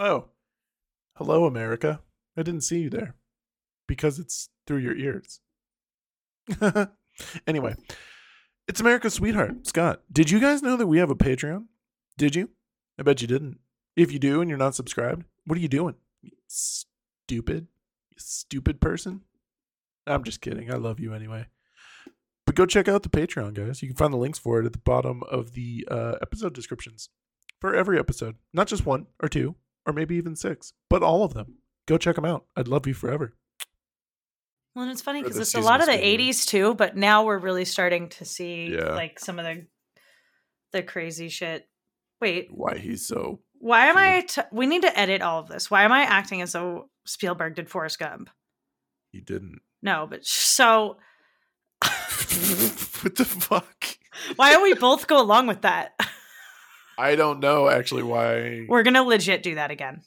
Oh, hello, America. I didn't see you there because it's through your ears. anyway, it's America's sweetheart, Scott. Did you guys know that we have a Patreon? Did you? I bet you didn't. If you do and you're not subscribed, what are you doing? Stupid, stupid person. I'm just kidding. I love you anyway. But go check out the Patreon, guys. You can find the links for it at the bottom of the uh, episode descriptions for every episode, not just one or two or maybe even six, but all of them. Go check them out. I'd love you forever. Well, and it's funny uh, because it's a lot of the favorite. '80s too, but now we're really starting to see Yeah. like some of the the crazy shit. Wait, Why he's so. why am I? T- we need to edit all of this. Why am I acting as though Spielberg did Forrest Gump? He didn't. No, but sh- so what the fuck? why don't we both go along with that? I don't know actually why. We're gonna legit do that again,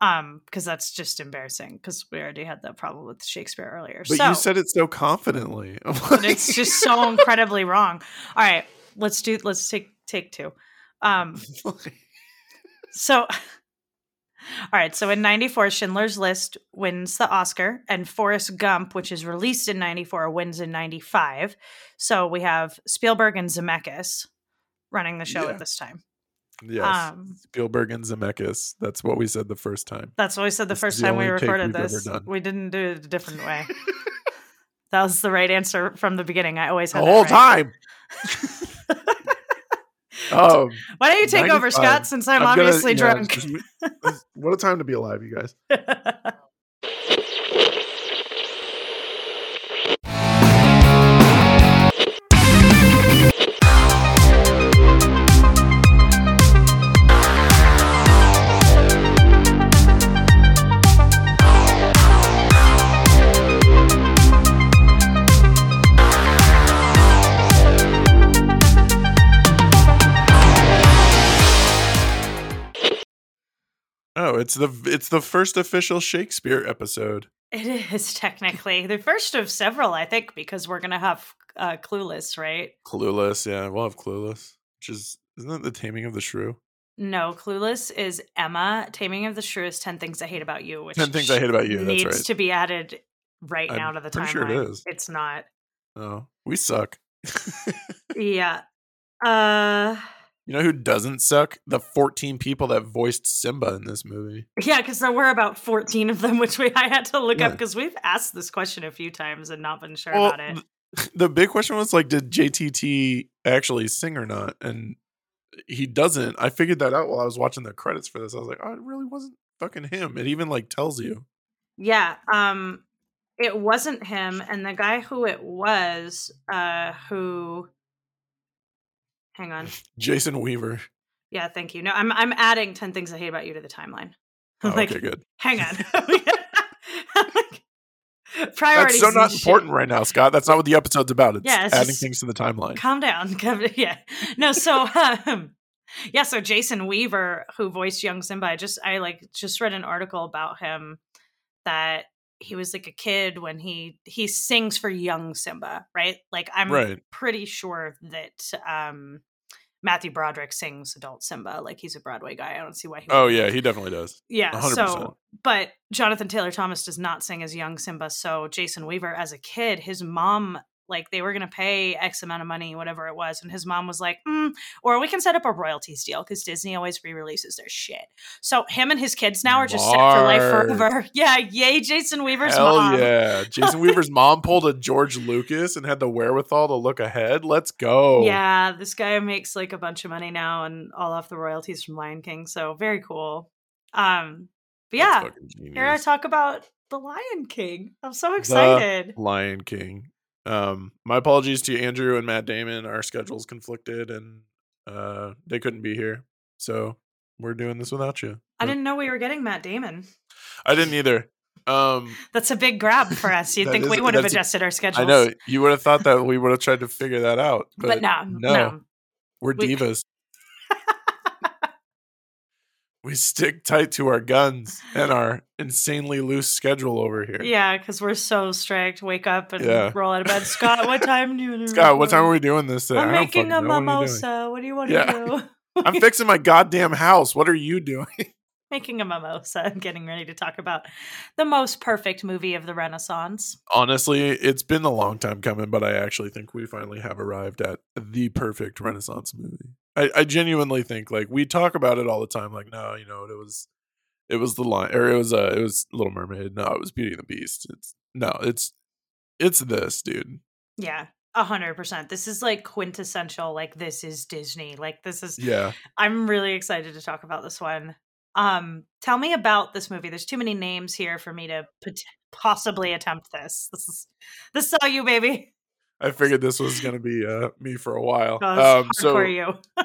um, because that's just embarrassing. Because we already had that problem with Shakespeare earlier. But so you said it so confidently. Like- it's just so incredibly wrong. All right, let's do. Let's take take two. Um, So, all right. So in 94, Schindler's List wins the Oscar, and Forrest Gump, which is released in 94, wins in 95. So we have Spielberg and Zemeckis running the show Yeah. at this time. Yes. Um, Spielberg and Zemeckis. That's what we said the first time. that's what we said the This first the time we recorded this. We didn't do it a different way. that was the right answer from the beginning. I always The had that whole right. time. Um, Why don't you take over, Scott, since I'm, I'm gonna- obviously yeah, drunk? just- what a time to be alive, you guys. It's the it's the first official Shakespeare episode. It is technically the first of several, I think, because we're gonna have uh, Clueless, right? Clueless, yeah, we'll have Clueless, which is isn't that the Taming of the Shrew? No, Clueless is Emma. Taming of the Shrew is Ten Things I Hate About You, which Ten Things I Hate About You. That's needs right. to be added right I'm now to the timeline. sure it is. It's not. Oh, we suck. Yeah. Uh. You know who doesn't suck? The 14 people that voiced Simba in this movie. Yeah, because there were about fourteen of them, which we I had to look up because we've asked this question a few times and not been sure Well, about it. th- The big question was like, did JTT actually sing or not? And he doesn't. I figured that out while I was watching the credits for this. I was like, oh, it really wasn't fucking him. It even like tells you. Yeah, um it wasn't him and the guy who it was uh who Hang on. Jason Weaver. Yeah, thank you. No, I'm I'm adding 10 things I hate about you to the timeline. Oh, like okay, good. hang on. Priorities. That's so not and shit. important right now, Scott. That's not what the episode's about. It's, Yeah, it's adding just- things to the timeline. Calm down. Calm- yeah. No, so um yeah, so Jason Weaver who voiced young Simba, I just I like just read an article about him that he was like a kid when he he sings for young Simba, right? Like I'm Right. pretty sure that um Matthew Broderick sings adult Simba, like he's a Broadway guy. I don't see why he Oh yeah, he definitely does. Yeah. 100%. So, but Jonathan Taylor Thomas does not sing as young Simba. So Jason Weaver, as a kid, his mom like they were going to pay X amount of money, whatever it was, and his mom was like, mm, "Or we can set up a royalties deal because Disney always re-releases their shit." So him and his kids now are just set for life forever. Yeah, yay, Jason Weaver's Hell mom. yeah. Jason Weaver's mom pulled a George Lucas and had the wherewithal to look ahead. Let's go. Yeah, this guy makes like a bunch of money now and all off the royalties from Lion King. So very cool. Um, but yeah, here I talk about the Lion King. I'm so excited. Lion King. Um, my apologies to Andrew and Matt Damon. Our schedules conflicted and uh they couldn't be here. So we're doing this without you. I didn't know we were getting Matt Damon. I didn't either. Um That's a big grab for us. You'd think is- we would have adjusted our schedules. I know you would have thought that we would have tried to figure that out. But, but, no, no, no. we're We- divas. We stick tight to our guns and our insanely loose schedule over here. Yeah, because we're so strict. Wake up and Yeah. roll out of bed. Scott, what time do you to Scott, what time are we doing this? Today? I'm making a fucking. What are you doing? mimosa. What do you want to Yeah. do? I'm fixing my goddamn house. What are you doing? making a mimosa and getting ready to talk about the most perfect movie of the Renaissance. Honestly, it's been a long time coming, but I actually think we finally have arrived at the perfect Renaissance movie. I, I genuinely think like we talk about it all the time, like, no, you know, it was it was the line or it was uh it was Little Mermaid. No, it was Beauty and the Beast. It's no, it's it's this, dude. Yeah. A hundred percent. This is like quintessential. Like this is Disney. Like this is. Yeah. I'm really excited to talk about this one. Um, tell me about this movie. There's too many names here for me to pot- possibly attempt this. This is this saw you, baby. I figured this was gonna be uh me for a while. Oh, um, so you.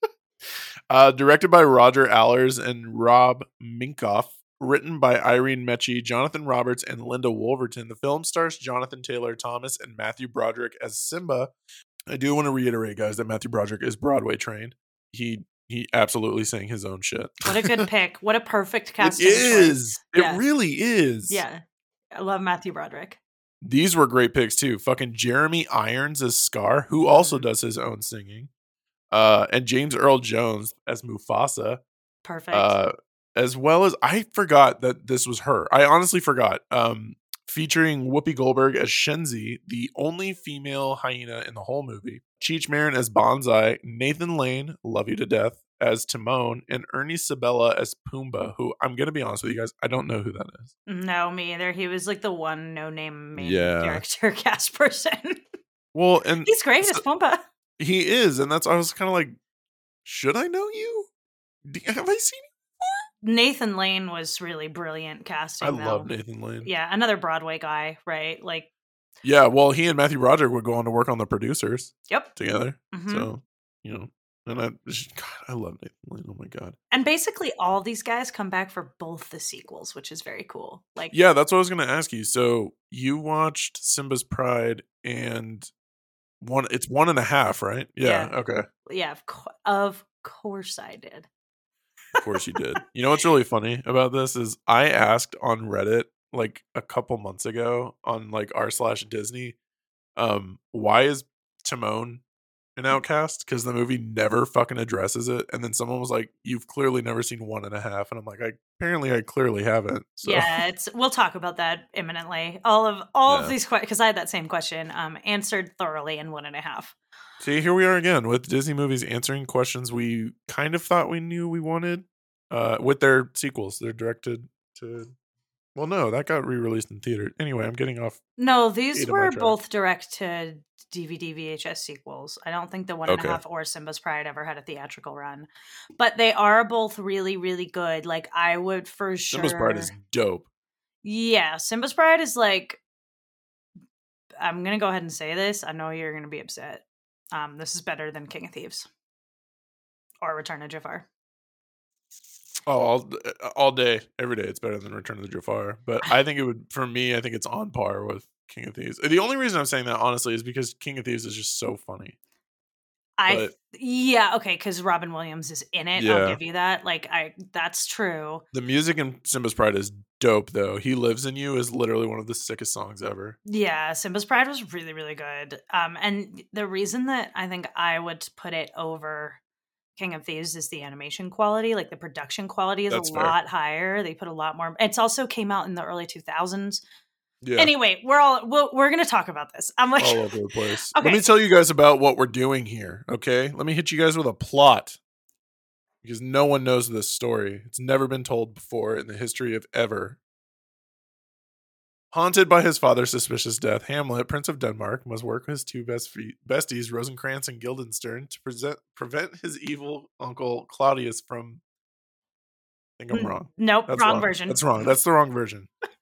uh, directed by Roger Allers and Rob Minkoff written by Irene Mecchi, Jonathan Roberts, and Linda Woolverton. The film stars Jonathan Taylor Thomas and Matthew Broderick as Simba. I do want to reiterate, guys, that Matthew Broderick is Broadway trained. He he absolutely sang his own shit. What a good pick! What a perfect casting. It is. Choice. It yeah. really is. Yeah, I love Matthew Broderick. These were great picks too. Fucking Jeremy Irons as Scar, who also mm-hmm. does his own singing, uh, and James Earl Jones as Mufasa. Perfect. Uh, as well as I forgot that this was her. I honestly forgot. Um, featuring Whoopi Goldberg as Shenzi, the only female hyena in the whole movie. Cheech Marin as Banzai, Nathan Lane, love you to death, as Timon, and Ernie Sabella as Pumbaa, who I'm gonna be honest with you guys, I don't know who that is. No, me either. He was like the one no name main yeah. character cast person. well, and he's great so, as Pumbaa. He is, and that's I was kind of like, should I know you? Have I seen you? Nathan Lane was really brilliant casting. I though. love Nathan Lane. Yeah, another Broadway guy, right? Like, yeah. Well, he and Matthew Broderick would go on to work on the producers. Yep. Together. Mm-hmm. So you know, and I, God, I love Nathan Lane. Oh my god. And basically, all these guys come back for both the sequels, which is very cool. Like, yeah, that's what I was going to ask you. So you watched Simba's Pride and one. It's one and a half, right? Yeah. yeah. Okay. Yeah. Of, co- of course, I did. Of course you did. You know what's really funny about this is I asked on Reddit like a couple months ago on like r slash Disney, um, why is Timon an outcast? Because the movie never fucking addresses it. And then someone was like, "You've clearly never seen one and a half," and I'm like, "I apparently I clearly haven't." So. Yeah, it's we'll talk about that imminently. All of all yeah. of these questions because I had that same question um answered thoroughly in one and a half. See, here we are again with Disney movies answering questions we kind of thought we knew we wanted uh, with their sequels. They're directed to. Well, no, that got re-released in theater. Anyway, I'm getting off. No, these were both direct to DVD VHS sequels. I don't think the one and a half or Simba's Pride ever had a theatrical run, but they are both really, really good. Like I would for sure. Simba's Pride is dope. Yeah, Simba's Pride is like. I'm gonna go ahead and say this. I know you're gonna be upset. Um, this is better than King of Thieves or Return of Jafar. Oh, all, uh, all day, every day. It's better than Return of the Jafar. But I think it would, for me, I think it's on par with King of Thieves. The only reason I'm saying that, honestly, is because King of Thieves is just so funny. I but, yeah okay because Robin Williams is in it. Yeah. I'll give you that. Like I that's true. The music in Simba's Pride is dope though. He Lives in You is literally one of the sickest songs ever. Yeah, Simba's Pride was really really good. Um, and the reason that I think I would put it over King of Thieves is the animation quality. Like the production quality is that's a fair. lot higher. They put a lot more. It's also came out in the early two thousands. Yeah. Anyway, we're all we we are going to talk about this. I'm like all over the place. okay. Let me tell you guys about what we're doing here. Okay, let me hit you guys with a plot because no one knows this story. It's never been told before in the history of ever. Haunted by his father's suspicious death, Hamlet, Prince of Denmark, must work with his two best besties, Rosencrantz and Guildenstern, to present, prevent his evil uncle Claudius from. I think I'm hmm. wrong. Nope, That's wrong, wrong version. That's wrong. That's the wrong version.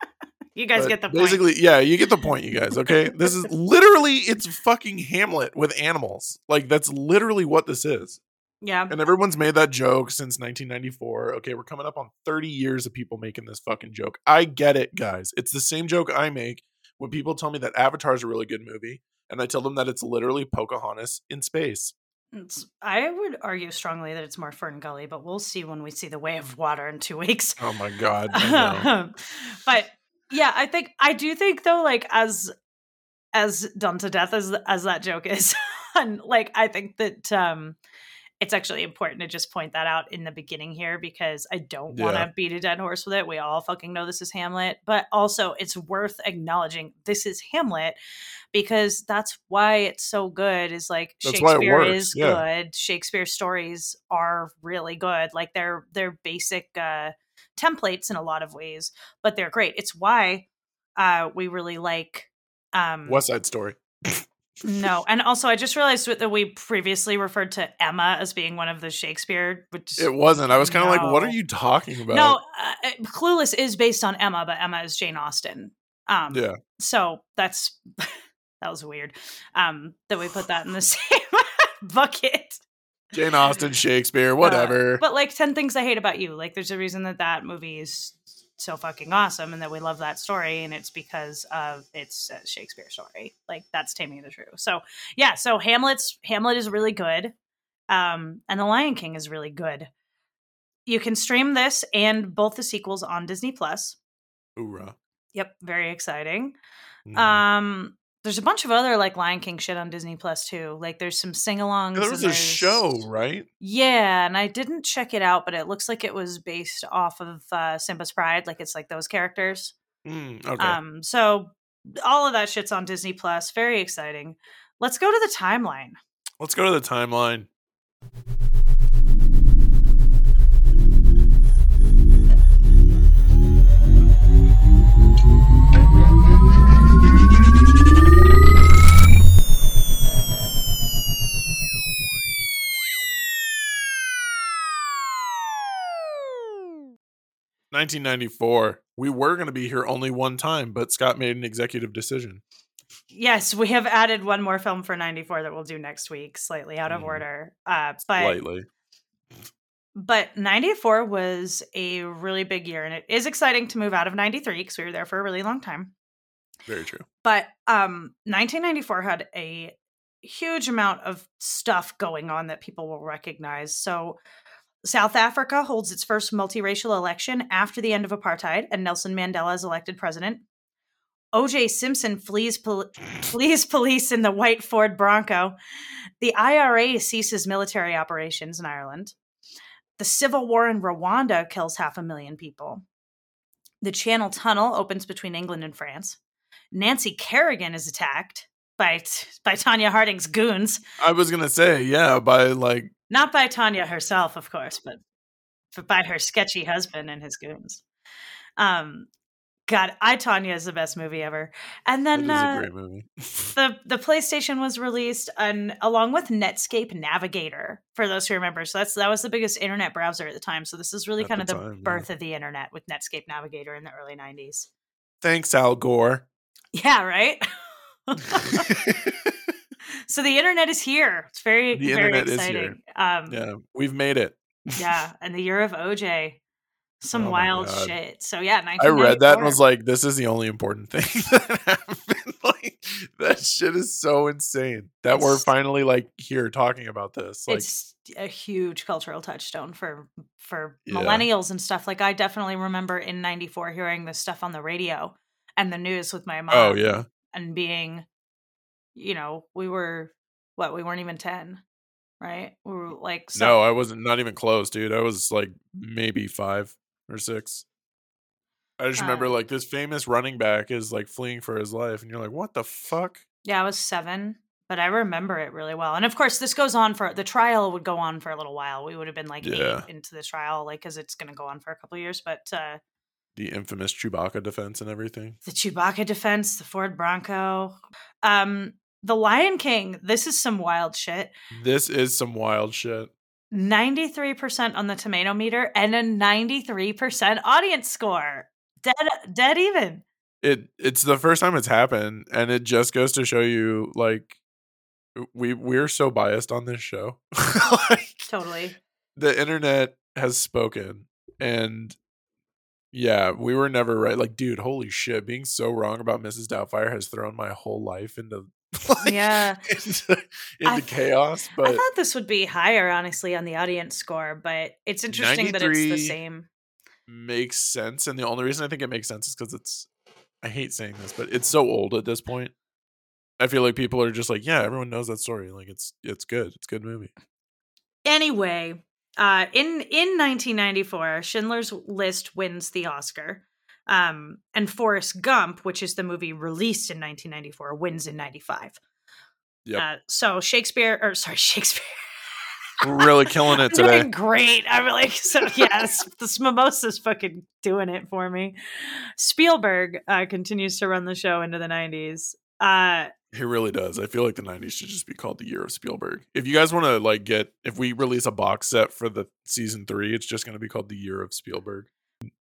You guys but get the point. Basically, yeah, you get the point, you guys. Okay. this is literally it's fucking Hamlet with animals. Like that's literally what this is. Yeah. And everyone's made that joke since 1994. Okay, we're coming up on 30 years of people making this fucking joke. I get it, guys. It's the same joke I make when people tell me that Avatar is a really good movie, and I tell them that it's literally Pocahontas in space. It's, I would argue strongly that it's more Fern Gully, but we'll see when we see the Way of Water in two weeks. Oh my god! but yeah, I think I do think though, like as as done to death as as that joke is, and like I think that um it's actually important to just point that out in the beginning here because I don't want to Yeah. beat a dead horse with it. We all fucking know this is Hamlet, but also it's worth acknowledging this is Hamlet because that's why it's so good. Is like That's Shakespeare is yeah. good. Shakespeare stories are really good. Like they're they're basic uh, templates in a lot of ways, but they're great. It's why uh, we really like um, West Side Story. no, and also I just realized that we previously referred to Emma as being one of the Shakespeare. Which It wasn't. I was kind of like, what are you talking about? no, uh, Clueless is based on Emma, but Emma is Jane Austen. Um, Yeah. So that's that was weird. Um, that we put that in the same bucket. Jane Austen, Shakespeare, whatever. Uh, but like Ten Things I Hate About You, like there's a reason that that movie is so fucking awesome and that we love that story, and it's because of it's a Shakespeare story. Like that's Taming of the Shrew. So yeah, so Hamlet's Hamlet is really good, um, and The Lion King is really good. You can stream this and both the sequels on Disney Plus. Hoorah. Yep, very exciting. Mhm. Um, there's a bunch of other like Lion King shit on Disney Plus too. Like there's some sing-alongs. there was a show, right? yeah, and I didn't check it out, but it looks like it was based off of uh, Simba's Pride. Like it's like those characters. Mm, okay. Um, so all of that shit's on Disney Plus. Very exciting. Let's go to the timeline. Let's go to the timeline. Nineteen ninety four. We were going to be here only one time, but Scott made an executive decision. Yes, we have added one more film for '94 that we'll do next week, slightly out of Mhm. order. Uh, but Lightly. but 94 was a really big year, and it is exciting to move out of 93 because we were there for a really long time. Very true. but um 1994 had a huge amount of stuff going on that people will recognize so south africa holds its first multiracial election after the end of apartheid and nelson mandela is elected president. Oj simpson flees, pol- flees police in the white ford bronco. The ira ceases military operations in ireland. The civil war in rwanda kills half a million people. The channel tunnel opens between england and france. Nancy Kerrigan is attacked by by Tonya Harding's goons, I was going to say, yeah, by like, not by Tonya herself, of course, but but by her sketchy husband and his goons. Um, God, I Tonya is the best movie ever. And then uh, a great movie. the the PlayStation was released, and along with Netscape Navigator, for those who remember. So that's that was the biggest internet browser at the time. So this is really At kind of the the time, yeah. birth of the internet with Netscape Navigator in the early '90s. Thanks, Al Gore. Yeah, right. so the internet is here. It's very The very internet is exciting. here. Um, yeah. we've made it. Yeah, and the year of OJ, some Oh wild shit. So yeah, I read that and 1994. was like, this is the only important thing that happened. like, that shit is so insane that we're finally like here talking about this. Like, it's a huge cultural touchstone for for Yeah. millennials and stuff. Like I definitely remember in '94 hearing this stuff on the radio and the news with my mom. oh yeah, and being, you know, we were what we weren't even ten, right? We were like so, no, I wasn't not even close, dude. I was like maybe five or six. I just remember Uh, like this famous running back is like fleeing for his life, and you're like, what the fuck? Yeah, I was seven, but I remember it really well. And of course, this goes on for the trial would go on for a little while. We would have been like Yeah. eight into the trial, like because it's going to go on for a couple years. But uh, The infamous Chewbacca defense and everything. the Chewbacca defense, the Ford Bronco, um, the Lion King. This is some wild shit. This is some wild shit. Ninety three percent on the tomato meter and a ninety three percent audience score. Dead, dead even. it it's the first time it's happened and it just goes to show you like we we're so biased on this show like Totally. the internet has spoken and yeah we were never right like dude holy shit being so wrong about mrs doubtfire has thrown my whole life into like, Yeah. into, into I- chaos But I thought this would be higher, honestly, on the audience score, but it's interesting that it's the same. makes sense and the only reason i think it makes sense is because it's i hate saying this but it's so old at this point i feel like people are just like yeah everyone knows that story like it's it's good it's a good movie Anyway, uh, in in 1994, Schindler's List wins the Oscar. Um, and Forrest Gump, which is the movie released in 1994, wins in 95. Yep. Uh, so Shakespeare, or sorry, Shakespeare. We're really killing it today. great. I'm like, so yeah, this, this mimosa's fucking doing it for me. Spielberg uh, continues to run the show into the 90s. Uh, He really does. I feel like the '90s should just be called the year of Spielberg. If you guys want to like get, if we release a box set for the season three, it's just going to be called the year of Spielberg.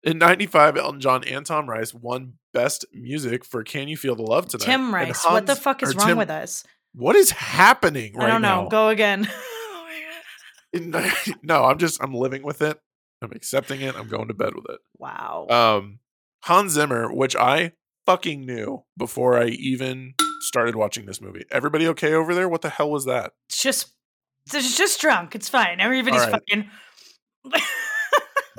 In '95, Elton John and Tom Rice won Best Music for "Can You Feel the Love Tonight." Tim Rice, what the fuck is wrong Tim- with us? What is happening right I don't know. now? Go again. In- no, I'm just I'm living with it. I'm accepting it. I'm going to bed with it. wow. Um, Hans Zimmer, which I fucking knew before I even started watching this movie. Everybody okay over there? What the hell was that? it's just, it's just drunk. It's fine. Everybody's right. fucking.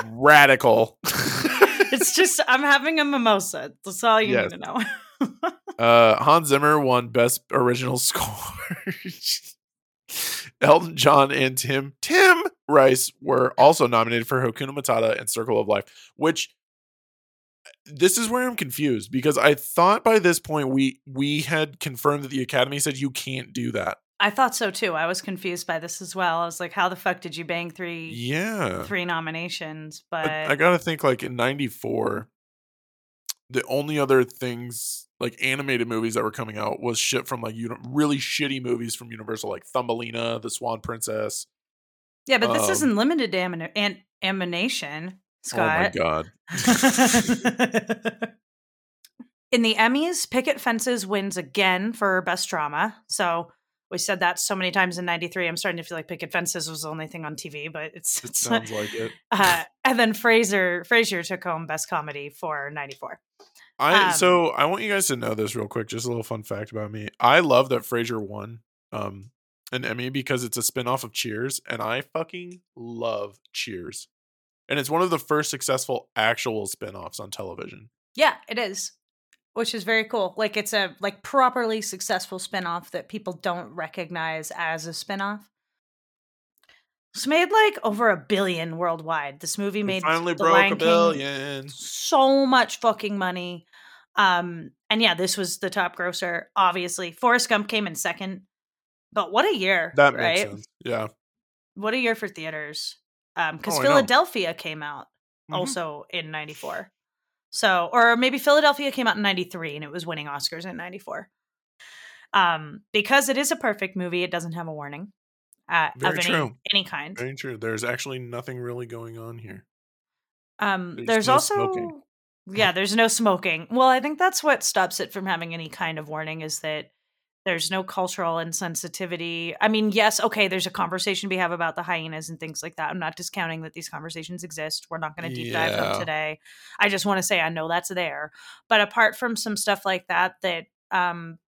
Radical. it's just I'm having a mimosa. That's all you Yes. need to know. uh, Hans Zimmer won Best Original Score. Elton John and Tim Tim Rice were also nominated for Hakuna Matata and Circle of Life, which this is where I'm confused because I thought by this point we we had confirmed that the Academy said you can't do that. I thought so too. I was confused by this as well. I was like, how the fuck did you bang three Yeah. three nominations? But I, I gotta think like in '94, the only other things like animated movies that were coming out was shit from like you know really shitty movies from Universal, like Thumbelina, The Swan Princess. yeah, but this um, isn't limited to amina- an- animation, Oh my god! In the Emmys, Picket Fences wins again for Best Drama. So we said that so many times in '93. I'm starting to feel like Picket Fences was the only thing on TV, but it's, It it's sounds like it. uh, and then Frasier Frasier took home Best Comedy for '94. I um, so I want you guys to know this real quick. Just a little fun fact about me. I love that Frasier won um an Emmy because it's a spin-off of Cheers, and I fucking love Cheers. And it's one of the first successful actual spin-offs on television. Yeah, it is. Which is very cool. Like it's a like properly successful spin-off that people don't recognize as a spin-off. It's made like over a billion worldwide. This movie We made finally The broke Lion a King billion. so much fucking money. Um and yeah, this was the top grosser, obviously. Forrest Gump came in second. But what a year, That right? makes sense. Yeah. What a year for theaters. Um cuz Oh. Philadelphia came out Mhm. also in 94. So, or maybe Philadelphia came out in 93 and it was winning Oscars in 94. Um, because it is a perfect movie, it doesn't have a warning uh, Very of any, true. any kind. Very true. There's actually nothing really going on here. Um, There's there's no also, smoking. yeah, there's no smoking. Well, I think that's what stops it from having any kind of warning is that there's no cultural insensitivity. I mean, yes, okay, there's a conversation we have about the hyenas and things like that. I'm not discounting that these conversations exist. We're not going to deep dive Yeah. them today. I just want to say I know that's there. But apart from some stuff like that that um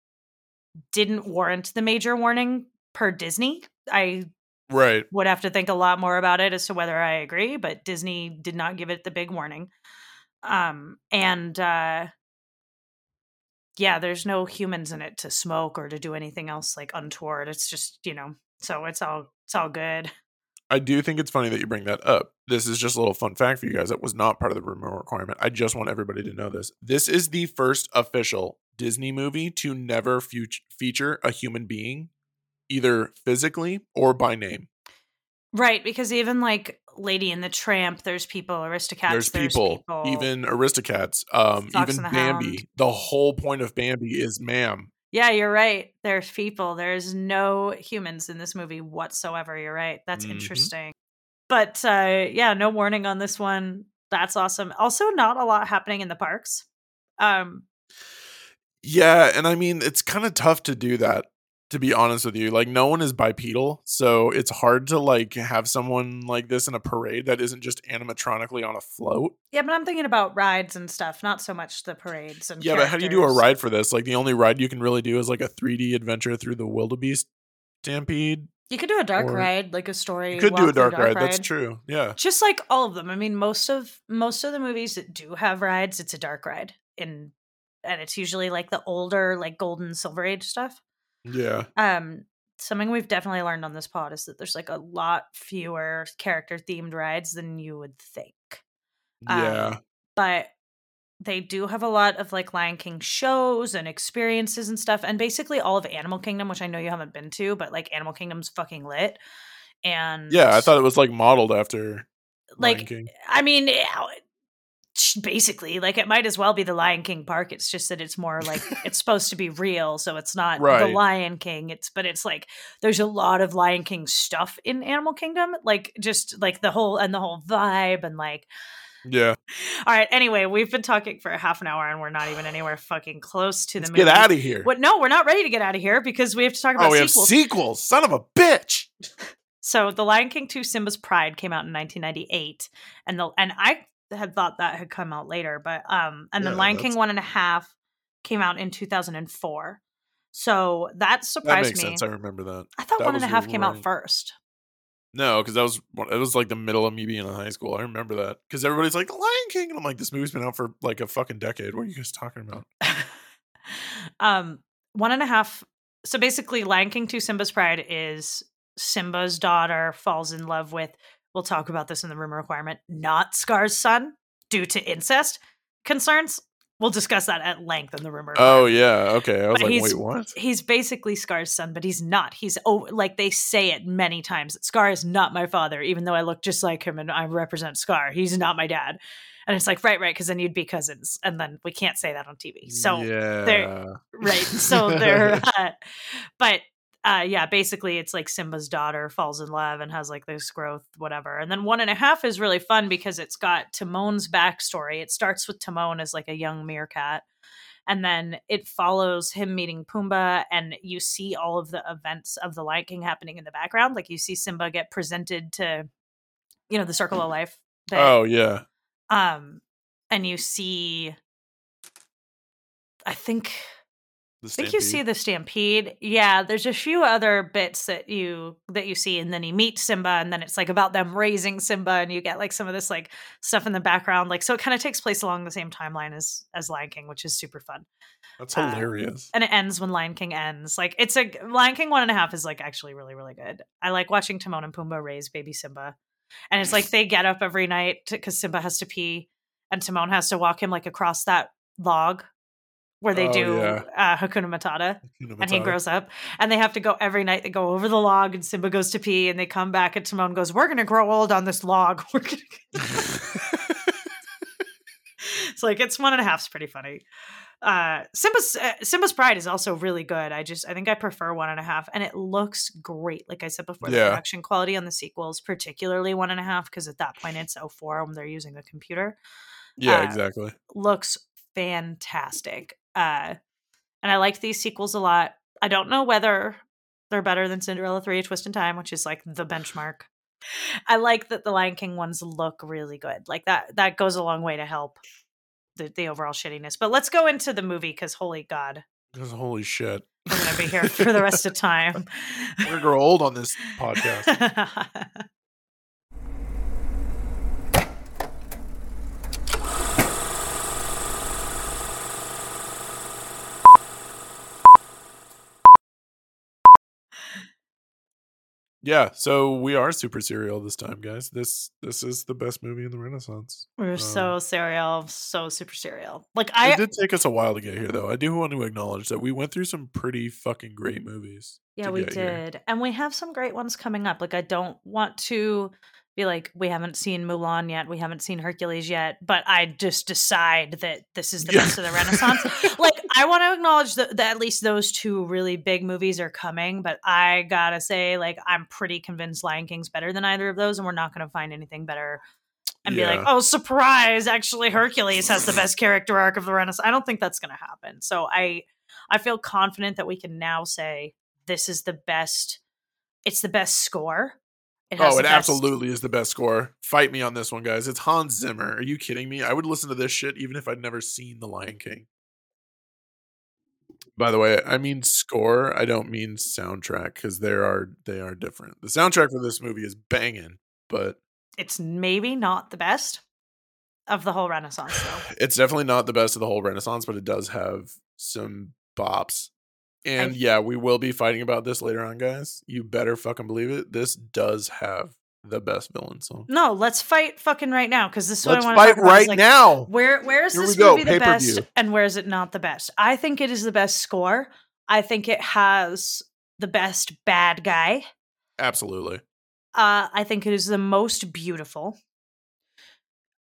didn't warrant the major warning per Disney, I Right. would have to think a lot more about it as to whether I agree, but Disney did not give it the big warning. Um and uh yeah, there's no humans in it to smoke or to do anything else like untoward. It's just, you know, so it's all it's all good. I do think it's funny that you bring that up. This is just a little fun fact for you guys. That was not part of the remote requirement. I just want everybody to know this. This is the first official Disney movie to never fu- feature a human being, either physically or by name. Right, because even like Lady and the Tramp, there's people, Aristocats, there's, people, even Aristocats, um, even the Bambi. Hound. The whole point of Bambi is ma'am. Yeah, you're right. There's people. There's no humans in this movie whatsoever. You're right. That's Mhm. interesting. But uh yeah, no warning on this one. That's awesome. Also not a lot happening in the parks. Um Yeah, and I mean it's kind of tough to do that to be honest with you. Like no one is bipedal, so it's hard to like have someone like this in a parade that isn't just animatronically on a float. yeah, but I'm thinking about rides and stuff, not so much the parades and Yeah, but how do you do a ride for this? Like the only ride you can really do is like a 3D adventure through the wildebeest stampede. You could do a dark or- ride, like a story. You could do a through dark, ride. That's true. Yeah. Just like all of them. I mean, most of most of the movies that do have rides, it's a dark ride. In and it's usually like the older, like golden silver age stuff. Yeah. Um something we've definitely learned on this pod is that there's like a lot fewer character themed rides than you would think. Yeah. Um, but they do have a lot of like Lion King shows and experiences and stuff, and basically all of Animal Kingdom, which I know you haven't been to, but like Animal Kingdom's fucking lit. And yeah, I thought it was like modeled after like I mean, sh- basically, like it might as well be the Lion King park. It's just that it's more like it's supposed to be real, so it's not the Lion King. It's but it's like there's a lot of Lion King stuff in Animal Kingdom, like just like the whole and the whole vibe and like. Yeah. All right. Anyway, we've been talking for a half an hour and we're not even anywhere fucking close to the Let's movie. get out of here. What? No, we're not ready to get out of here because we have to talk oh, about Oh, we have sequels. sequels. Son of a bitch. So, The Lion King 2 Simba's Pride came out in 1998 and the and I had thought that had come out later, but um and then Yeah, Lion King 1 and a half came out in 2004. So, that That surprised makes me. sense. I remember that. I thought that one and a half came out first. No, because that was it was like the middle of me being in high school. I remember that because everybody's like Lion King, and I'm like, this movie's been out for like a fucking decade. What are you guys talking about? um one and a half so basically lion king 2 simba's pride is simba's daughter falls in love with we'll talk about this in the room requirement not scar's son due to incest concerns. We'll discuss that at length in the room Oh yeah, okay. I was But like, he's- wait, what? he's basically scar's son but he's not. He's oh like they say it many times scar is not my father even though i look just like him and i represent scar. He's not my dad. And it's like right right because then you'd be cousins and then we can't say that on tv so yeah, right. So they're uh, but uh yeah basically it's like simba's daughter falls in love and has like this growth whatever and then one and a half is really fun because it's got timon's backstory. It starts with timon as like a young meerkat and then it follows him meeting pumbaa and you see all of the events of the lion king happening in the background. Like you see simba get presented to you know the circle of life oh yeah, um and you see i think I think you see the stampede. Yeah, there's a few other bits that you that you see, and then you meet Simba, and then it's like about them raising Simba, and you get like some of this like stuff in the background. Like so, it kind of takes place along the same timeline as as Lion King, which is super fun. That's uh, hilarious. And it ends when Lion King ends. Like it's a Lion King one and a half is like actually really really good. I like watching Timon and Pumbaa raise baby Simba, and it's like they get up every night because Simba has to pee, and Timon has to walk him like across that log where they Oh, do yeah. uh, Hakuna Matata Hakuna and he grows up and they have to go every night they go over the log and simba goes to pee and they come back and timon goes we're gonna grow old on this log we're gonna it's like it's one and a half's pretty funny uh simba's uh, simba's pride is also really good i just i think i prefer one and a half and it looks great like i said before the production quality on the sequels particularly one and a half because at that point it's 04 when they're using the computer yeah, uh, exactly. looks fantastic. Uh, and I like these sequels a lot. I don't know whether they're better than Cinderella 3 A Twist in Time, which is like the benchmark. I like that the Lion King ones look really good. Like that that goes a long way to help the, the overall shittiness. But let's go into the movie because holy God, 'Cause holy shit, we're gonna be here for the rest of time. we're gonna grow old on this podcast. Yeah, so we are super serial this time, guys. This this is the best movie in the Renaissance. We're Um, so serial, so super serial. Like it I did take us a while to get here, though. I do want to acknowledge that we went through some pretty fucking great movies. Yeah, we get here. did. And we have some great ones coming up. Like I don't want to be like we haven't seen Mulan yet, we haven't seen Hercules yet, but I just decide that this is the Yeah. best of the Renaissance. like I want to acknowledge that, that at least those two really big movies are coming, but I got to say like I'm pretty convinced Lion King's better than either of those and we're not going to find anything better. And be like, oh, surprise! Actually, Hercules has the best character arc of the Renaissance. I don't think that's going to happen. So I, I feel confident that we can now say this is the best. It's the best score. It Oh, it best- absolutely is the best score. Fight me on this one, guys. It's Hans Zimmer. Are you kidding me? I would listen to this shit even if I'd never seen The Lion King. By the way, I mean score. I don't mean soundtrack because they are they are different. The soundtrack for this movie is banging, but It's maybe not the best of the whole Renaissance, though. it's definitely not the best of the whole Renaissance. But it does have some bops. And yeah, we will be fighting about this later on, guys. You better fucking believe it. This does have the best villain song. No, let's fight fucking right now because this is Let's what I want to fight talk about. is, right like, now. Where where is Here this movie the best and where is it not the best? I think it is the best score. I think it has the best bad guy. Absolutely. Uh, I think it is the most beautiful.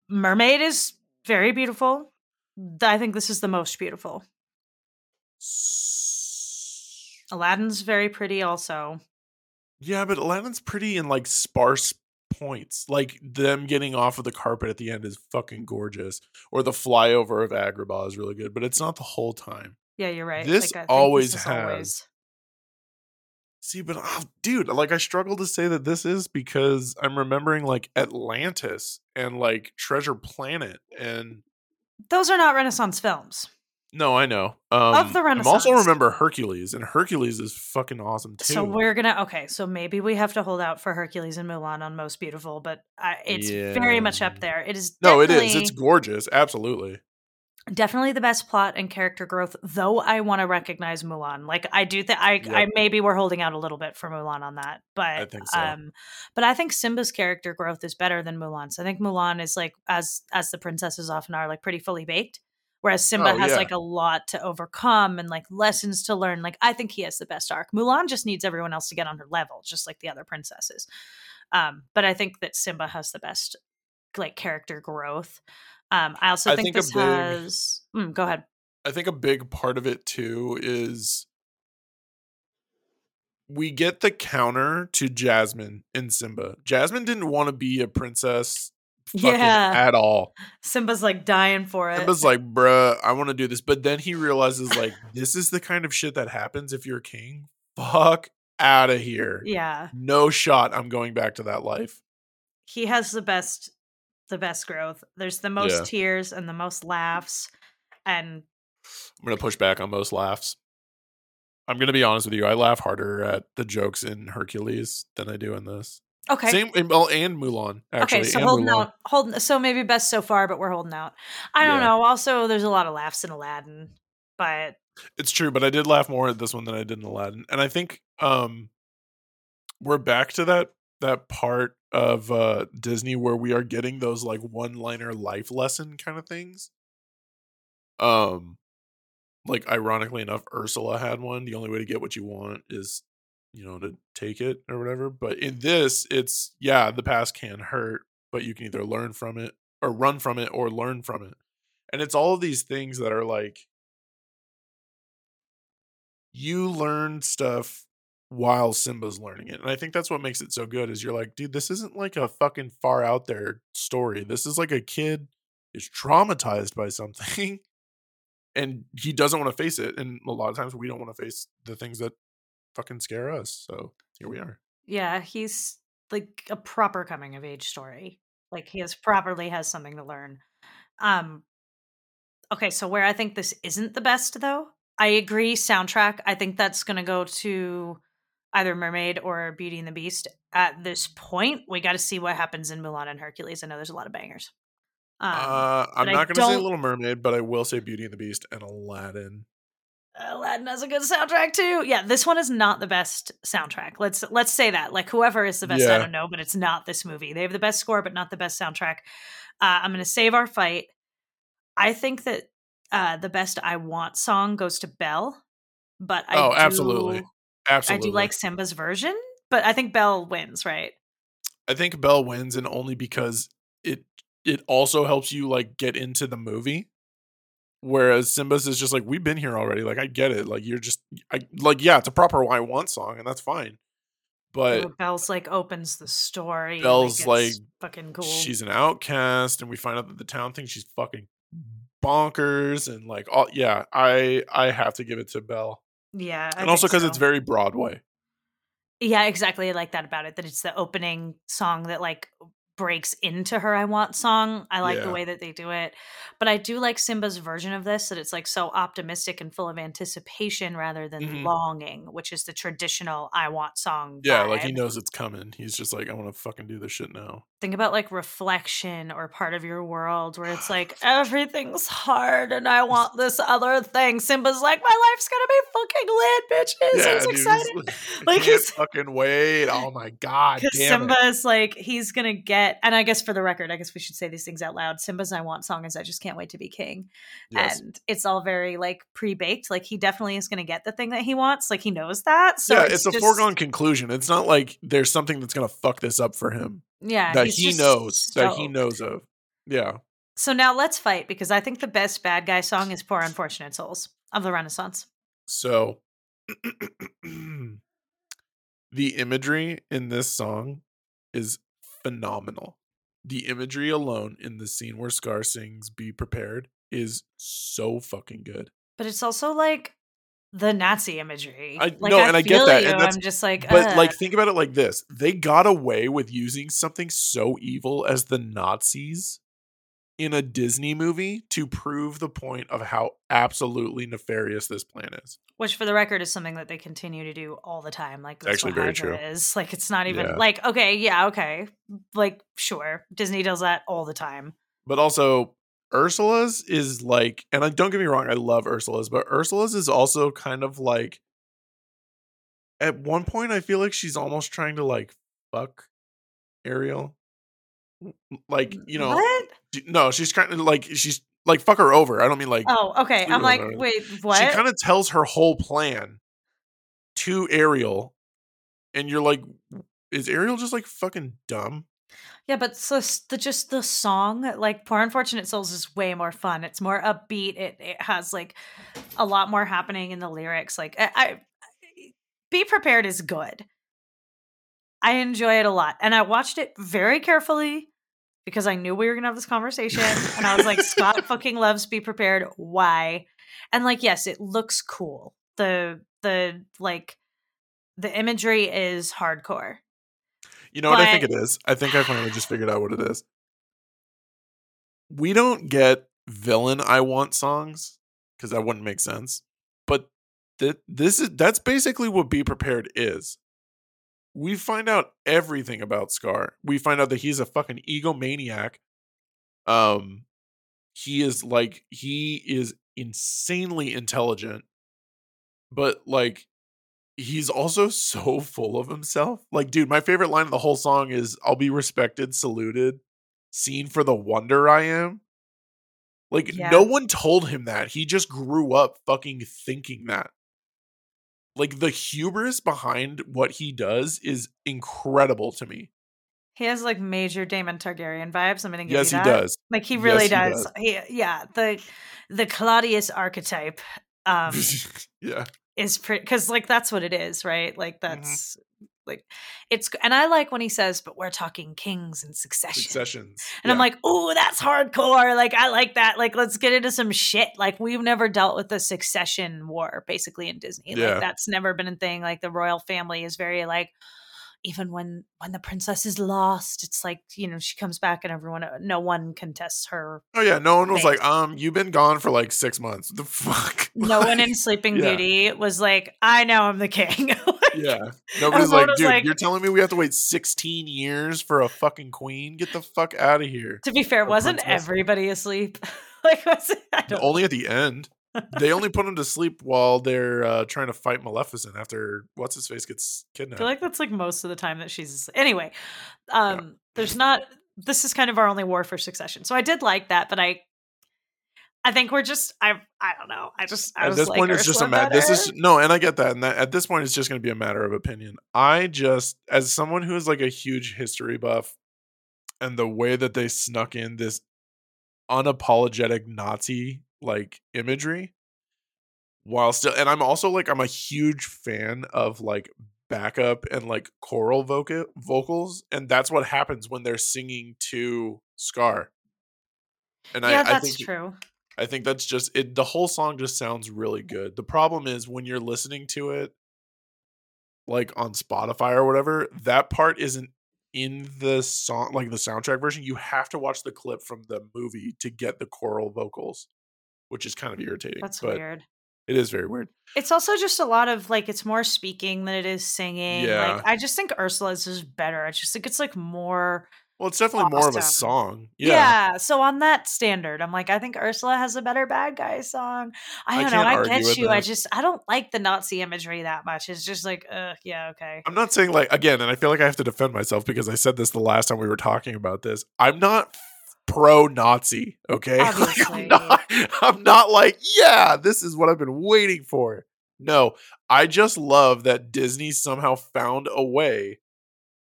Mermaid is very beautiful. I think this is the most beautiful. Aladdin's very pretty also. Yeah, but Aladdin's pretty in like sparse points. Like them getting off of the carpet at the end is fucking gorgeous. Or the flyover of Agrabah is really good, but it's not the whole time. Yeah, you're right. This Like, always is has- See, but oh, dude, like I struggle to say that this is because I'm remembering like Atlantis and like Treasure Planet and Those are not Renaissance films. No, I know. Um, the I'm also remember Hercules, and Hercules is fucking awesome too. So we're gonna okay. So maybe we have to hold out for Hercules and Mulan on most beautiful, but I, it's very much up there. It is no, it is. It's gorgeous. Absolutely. definitely the best plot and character growth. Though I want to recognize Mulan. Like I do think I, I maybe we're holding out a little bit for Mulan on that, but think so. um, but I think Simba's character growth is better than Mulan's. I think Mulan is like as as the princesses often are like pretty fully baked. Whereas Simba Oh, has yeah. like a lot to overcome and like lessons to learn. Like I think he has the best arc. Mulan just needs everyone else to get on her level, just like the other princesses. Um, but I think that Simba has the best like character growth. Um, I also I think, think this big- has. Mm, go ahead. I think a big part of it too is we get the counter to Jasmine in Simba. Jasmine didn't want to be a princess Yeah. at all. Simba's like dying for it. Simba's like, bruh, I want to do this. But then he realizes, like, this is the kind of shit that happens if you're a king. Fuck out of here. yeah, No shot. I'm going back to that life. he has the best, the best growth. There's the most Yeah. tears and the most laughs, and I'm going to push back on most laughs. I'm going to be honest with you. I laugh harder at the jokes in Hercules than I do in this. Okay. Same, and- well, and Mulan, actually. okay, so holding Mulan. out, holding. So maybe best so far, but we're holding out. I don't Yeah. know. Also, there's a lot of laughs in Aladdin, but It's true, but I did laugh more at this one than I did in Aladdin. And I think um we're back to that that part of uh Disney where we are getting those like one-liner life lesson kind of things. Um like ironically enough Ursula had one. The only way to get what you want is you know to take it or whatever. But in this it's yeah, the past can hurt, but you can either learn from it or run from it or learn from it. And it's all of these things that are like you learn stuff while Simba's learning it. And I think that's what makes it so good is you're like, dude, this isn't like a fucking far out there story. This is like a kid is traumatized by something and he doesn't want to face it. And a lot of times we don't want to face the things that fucking scare us. So here we are. yeah, he's like a proper coming of age story. Like he has properly has something to learn. Um okay, so where I think this isn't the best though, I agree soundtrack. I think that's going to go to either Mermaid or Beauty and the Beast. At this point, we got to see what happens in Mulan and Hercules. I know there's a lot of bangers. Um, uh, I'm not going to say Little Mermaid, but I will say Beauty and the Beast and Aladdin. Aladdin has a good soundtrack too. Yeah, this one is not the best soundtrack. Let's let's say that. Like whoever is the best, I don't know, but it's not this movie. They have the best score, but not the best soundtrack. Uh, I'm going to save our fight. I think that uh, the best "I Want" song goes to Belle, but I oh, do- absolutely. Absolutely. I do like Simba's version, but I think Belle wins, right? I think Belle wins, and only because it it also helps you like get into the movie. Whereas Simba's is just like we've been here already. Like I get it. Like you're just I like yeah, it's a proper "I Want" song, and that's fine. But Belle's like opens the story. Belle's, it's like, fucking cool. she's an outcast, and we find out that the town thinks she's fucking bonkers, and like all yeah, I I have to give it to Belle, yeah, I and also because it's very Broadway. Yeah, exactly. I like that about it. That it's the opening song that like breaks into her I want song. I like the way that they do it. But I do like Simba's version of this that it's like so optimistic and full of anticipation rather than Mhm. longing, which is the traditional I want song. Yeah, like he knows it's coming. He's just like, I want to fucking do this shit now. Think about like reflection or part of your world where it's like everything's hard and I want this other thing. Simba's like, my life's gonna be fucking lit, bitches. yeah, He's dude, excited. Like, Like, he's- fucking wait. Oh my god, damn Simba it. is like, he's gonna get, and I guess for the record, I guess we should say these things out loud. Simba's I Want song is I Just Can't Wait to Be King. Yes. And it's all very like pre baked. Like, he definitely is gonna get the thing that he wants. Like, he knows that. So yeah, it's, a just- foregone conclusion. It's not like there's something that's gonna fuck this up for him Yeah. that he knows that he knows of. Yeah, So now let's fight because I think the best bad guy song is Poor Unfortunate Souls of the Renaissance. So the imagery in this song is phenomenal. The imagery alone in the scene where Scar sings Be Prepared is so fucking good. But it's also like the Nazi imagery. I- like, no, and I get that, You. and that's- I'm just like, But like think about it like this. They got away with using something so evil as the Nazis in a Disney movie to prove the point of how absolutely nefarious this plan is. which for the record is something that they continue to do all the time. Like that's actually very Hydra true. Is like it's not even Yeah. like okay, yeah, okay, like sure, Disney does that all the time. But also Ursula's is like and I don't get me wrong, I love Ursula's, but Ursula's is also kind of like at one point I feel like she's almost trying to like fuck Ariel. Like, you know, what? no, she's kind of like she's like fuck her over. I don't mean like Oh, okay. I'm like, her. wait, what? she kind of tells her whole plan to Ariel, and you're like, is Ariel just like fucking dumb? yeah, but so the just the song, like "Poor Unfortunate Souls," is way more fun. It's more upbeat. It it has like a lot more happening in the lyrics. Like I, I be prepared is good. I enjoy it a lot, and I watched it very carefully because I knew we were gonna have this conversation, and I was like, Scott fucking loves Be Prepared. Why? And like, yes, it looks cool. The the like the imagery is hardcore. You know what I think it is? I think I finally just figured out what it is. We don't get villain I want songs because that wouldn't make sense. But th- this is that's basically what Be Prepared is. We find out everything about Scar. We find out that he's a fucking egomaniac. Um he is like he is insanely intelligent but like he's also so full of himself. Like, dude, my favorite line of the whole song is I'll be respected, saluted, seen for the wonder I am. Like, Yeah. no one told him that. He just grew up fucking thinking that. Like, the hubris behind what he does is incredible to me. He has like major Daemon Targaryen vibes. I'm gonna give Yes, you he does. Like he Yes, really he does. does. He, yeah, the the Claudius archetype um yeah. is pretty because like that's what it is, right? Mm-hmm. Like that's like it's and I like when he says, "But we're talking kings and succession." Successions. And I'm like, "Oh, that's hardcore! Like I like that. Like let's get into some shit. Like we've never dealt with the succession war, basically in Disney. Yeah. Like that's never been a thing. Like the royal family is very like." Even when when the princess is lost, it's like you know she comes back and everyone, no one contests her Oh yeah, no one was like, um, you've been gone for like six months. The fuck? no one in Sleeping yeah. Beauty was like, I know I'm the king. Like, Yeah. Nobody's like, dude, like- you're telling me we have to wait 16 years for a fucking queen? Get the fuck out of here. To be fair, Or wasn't princess. everybody asleep? like, was it? Only at the end. They only put him to sleep while they're uh, trying to fight Maleficent after what's his face gets kidnapped. I feel like that's like most of the time that she's anyway. Um, there's not. This is kind of our only war for succession. So I did like that, but I, I think we're just. I. I don't know. I just. I at this like, point, it's just a matter. This is no, and I get that. And that, at this point, it's just going to be a matter of opinion. I just, as someone who is like a huge history buff, and the way that they snuck in this unapologetic Nazi like imagery, while still, and I'm also like, I'm a huge fan of like backup and like choral vocal vocals, and that's what happens when they're singing to Scar. And yeah, I, I that's think true. I think that's just it. The whole song just sounds really good. The problem is when you're listening to it, like on Spotify or whatever, that part isn't in the song, like the soundtrack version, you have to watch the clip from the movie to get the choral vocals, which is kind of irritating. That's weird. It is very weird. It's also just a lot of like it's more speaking than it is singing. Yeah. Like I just think Ursula's is better. I just think it's like more Well, it's definitely more of a song. yeah. Yeah. So on that standard, I'm like, I think Ursula has a better bad guy song. I I don't know. I get you. I just I don't like the Nazi imagery that much. It's just like, uh, yeah, okay. I'm not saying like again, and I feel like I have to defend myself because I said this the last time we were talking about this. I'm not pro Nazi, okay? Like, I'm, not, I'm not like, yeah, this is what I've been waiting for. No, I just love that Disney somehow found a way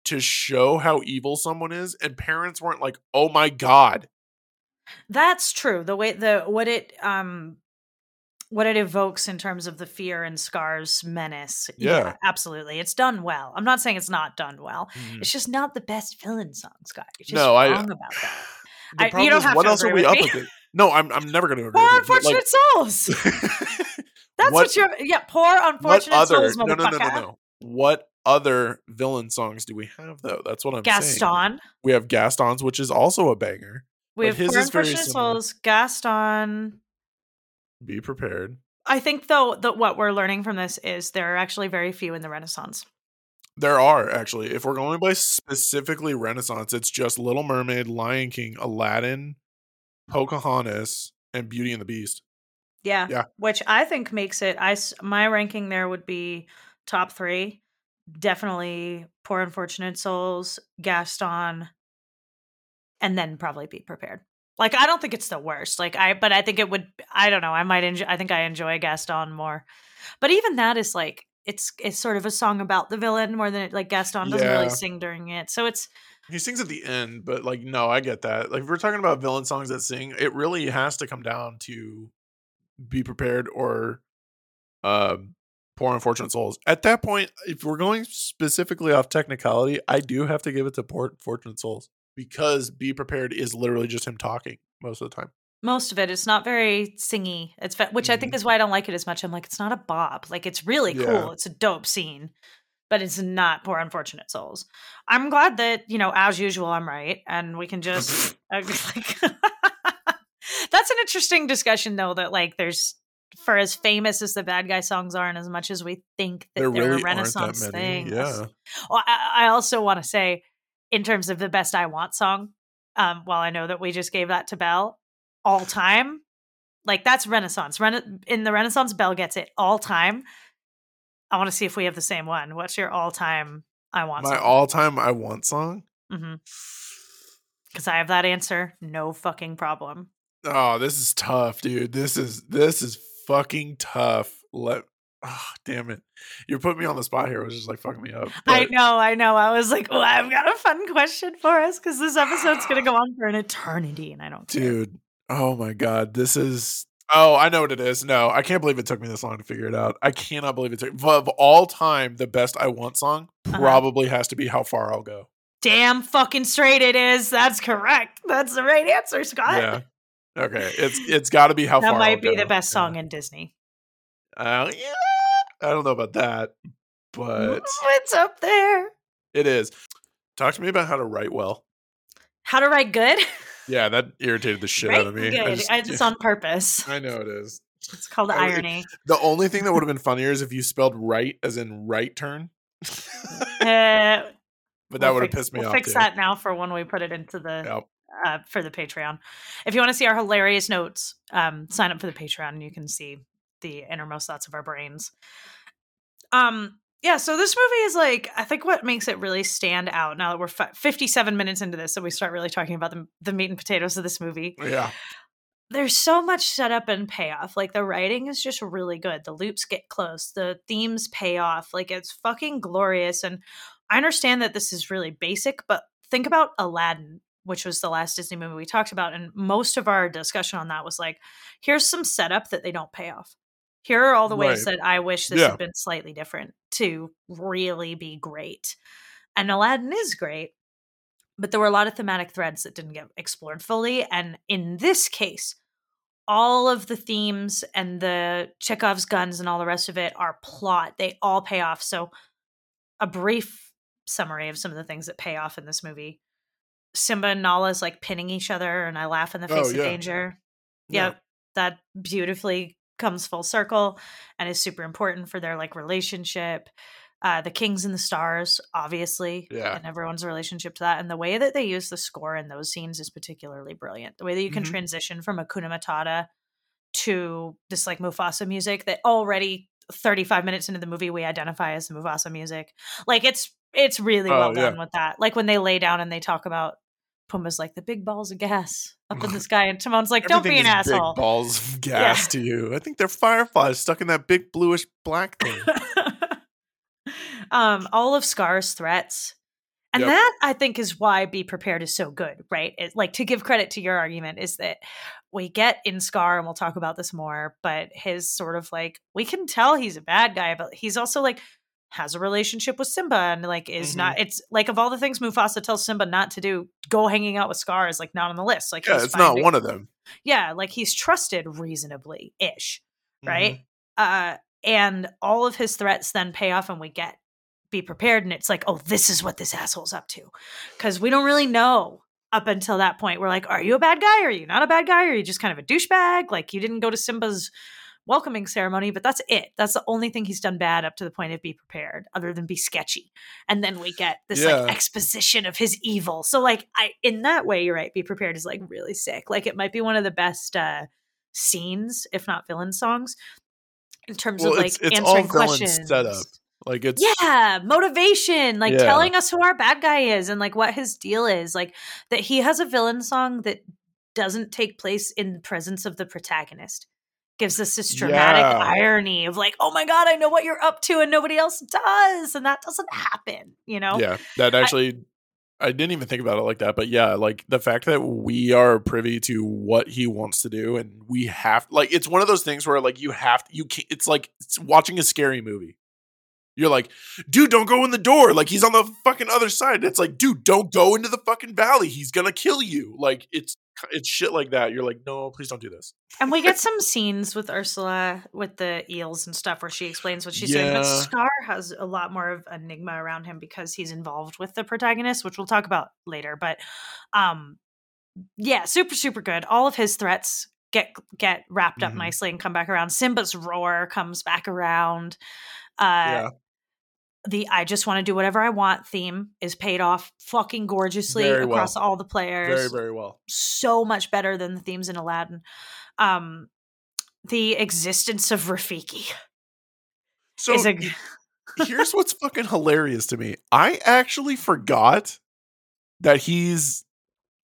to show how evil someone is, and parents weren't like, oh my god. That's true. The way the what it um what it evokes in terms of the fear and Scar's menace. Yeah. absolutely. It's done well. I'm not saying it's not done well. Mhm. It's just not the best villain song, Scott. You're just No, I- about that. The I- you don't is, have what to else are we up against? No, I'm I'm never gonna agree Poor but, like- unfortunate souls. That's what, you're. Yeah, poor what unfortunate other souls, no no no no no what other villain songs do we have though that's what i'm saying Gaston. we have gaston's which is also a banger We have his poor unfortunate souls. Gaston. be prepared I think though that what we're learning from this is there are actually very few in the Renaissance. There are actually if we're going by specifically renaissance it's just little mermaid lion king aladdin pocahontas and beauty and the beast Yeah. Yeah. Which I think makes it I my ranking there would be top 3. Definitely Poor Unfortunate Souls, Gaston, and then probably Be Prepared. Like I don't think it's the worst. Like I but I think it would I don't know. I might enjoy I think I enjoy Gaston more. But even that is like it's it's sort of a song about the villain more than it, like Gaston doesn't Yeah. really sing during it. So it's he sings at the end but like no i get that like if we're talking about villain songs that sing it really has to come down to be prepared or um poor unfortunate souls at that point if we're going specifically off technicality i do have to give it to poor unfortunate souls because be prepared is literally just him talking most of the time most of it it's not very singy. It's which i think Mhm. is why i don't like it as much. I'm like it's not a bob. Like it's really cool Yeah. it's it's a dope scene but it's not poor unfortunate souls. I'm glad that you know as usual i'm right and we can just like that's an interesting discussion though that like there's for as famous as the bad guy songs are and as much as we think that there they're really a renaissance thing yeah. well, I, I also want to say, in terms of the best I want song, um, while I know that we just gave that to Belle, all time, like that's Renaissance. Rena- in the Renaissance, Belle gets it all time. I want to see if we have the same one. What's your all time I want my song? all-time i want song mm-hmm. Because I have that answer, no fucking problem. oh this is tough dude this is this is fucking tough let oh, damn it you're putting me on the spot here which is like fucking me up I know, I know. I was like, oh, I've got a fun question for us because this episode's to go on for an eternity, and I don't care. Dude oh my god this is oh i know what it is no i can't believe it took me this long to figure it out i cannot believe it took of all time the best i want song Uh-huh. probably has to be how far i'll go Damn fucking straight it is. That's correct. That's the right answer, Scott. yeah okay it's it's got to be how that far might I'll be go. the best Yeah. song in Disney. uh, yeah i don't know about that but it's up there. it is talk to me about how to write well How to write good? yeah that irritated the shit Write out of me good. I just- it's on purpose. I know it is It's called I- irony. the only thing that would have been funnier is if you spelled right as in right turn Uh, but that we'll would have pissed me we'll off fix too. that now for when we put it into the Yep. uh, for the Patreon. If you want to see our hilarious notes, um, sign up for the Patreon and you can see the innermost thoughts of our brains. Um, yeah. So this movie is like I think what makes it really stand out. Now that we're fi- 57 minutes into this, so we start really talking about the the meat and potatoes of this movie. yeah there's so much setup and payoff. Like the writing is just really good. The loops get close. The themes pay off. Like it's fucking glorious. And I understand that this is really basic, but think about Aladdin, which was the last Disney movie we talked about. And most of our discussion on that was like, here's some setup that they don't pay off. Here are all the ways Right. that I wish this Yeah. had been slightly different to really be great. And Aladdin is great, but there were a lot of thematic threads that didn't get explored fully. And in this case, all of the themes and the Chekhov's guns and all the rest of it are plot. They all pay off. So, a brief summary of some of the things that pay off in this movie. Simba and Nala's like pinning each other, and I laugh in the oh, face Oh, of danger. Yeah. Yep, that beautifully comes full circle and is super important for their like relationship. Uh, the Kings and the Stars, obviously, Yeah. and everyone's relationship to that, and the way that they use the score in those scenes is particularly brilliant. The way that you can Mhm. transition from Hakuna Matata to this like Mufasa music that already 35 minutes into the movie we identify as the Mufasa music. Like it's it's really Oh, well yeah. done with that. Like when they lay down and they talk about Pumbaa's like the big balls of gas up in the sky, and Timon's like, "Don't be an asshole." balls of gas to you. I think they're fireflies stuck in that big bluish black thing. um, all of Scar's threats. And Yep. that I think is why Be Prepared is so good, right? It, like to give credit to your argument is that we get in Scar, and we'll talk about this more, but his sort of like, we can tell he's a bad guy, but he's also like, has a relationship with Simba and like is Mhm. not, it's like of all the things Mufasa tells Simba not to do, go hanging out with Scar is like not on the list. Like, yeah, he's it's not one of them. Yeah, like he's trusted reasonably ish right? Mm-hmm. Uh, and all of his threats then pay off, and we get be prepared. And it's like, oh, this is what this asshole's up to, because we don't really know up until that point. We're like, are you a bad guy? Are you not a bad guy? Are you just kind of a douchebag? Like you didn't go to Simba's welcoming ceremony, but that's it. That's the only thing he's done bad up to the point of be prepared, other than be sketchy. And then we get this Yeah. like exposition of his evil. So like I in that way, you're right. Be prepared is like really sick. Like it might be one of the best uh scenes, if not villain songs, in terms Well, of like it's- it's answering questions. setup. Like it's Yeah, motivation, like Yeah. telling us who our bad guy is and like what his deal is. Like that he has a villain song that doesn't take place in the presence of the protagonist. Gives us this dramatic Yeah. irony of like, oh my god, I know what you're up to and nobody else does. And that doesn't happen, you know? yeah. That actually I didn't even think about it like that, but yeah, like the fact that we are privy to what he wants to do, and we have like it's one of those things where like you have you can't, It's like it's watching a scary movie. You're like, dude, don't go in the door. Like he's on the fucking other side. It's like, dude, don't go into the fucking valley. He's gonna kill you. Like it's it's shit like that. You're like, no, please don't do this. And we get some scenes with Ursula with the eels and stuff where she explains what she's doing. But Scar has a lot more of enigma around him because he's involved with the protagonist, which we'll talk about later. But um yeah, super, super good. All of his threats get get wrapped up Mhm. nicely and come back around. Simba's roar comes back around. Uh yeah, the I just want to do whatever I want theme is paid off fucking gorgeously Very well. across all the players very very well. so much better than the themes in Aladdin. Um, the existence of Rafiki So is a here's what's fucking hilarious to me. I actually forgot that he's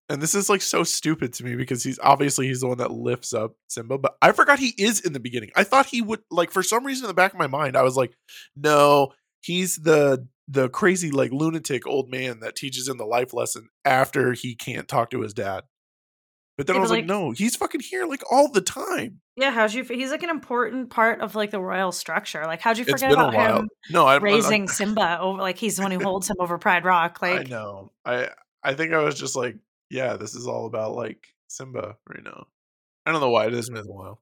and this is like so stupid to me because he's obviously he's the one that lifts up Simba, but I forgot he is in the beginning. I thought he would like for some reason in the back of my mind, I was like, no, he's the the crazy like lunatic old man that teaches him the life lesson after he can't talk to his dad. But then Yeah, I was like, like- no, he's fucking here like all the time. yeah. How'd you? He's like an important part of like the royal structure. Like, how'd you forget about him No, I'm raising Simba over? Like, he's the one who holds him over Pride Rock. Like, I know. I I think I was just like, yeah, this is all about like Simba right now. I don't know why it has been a while.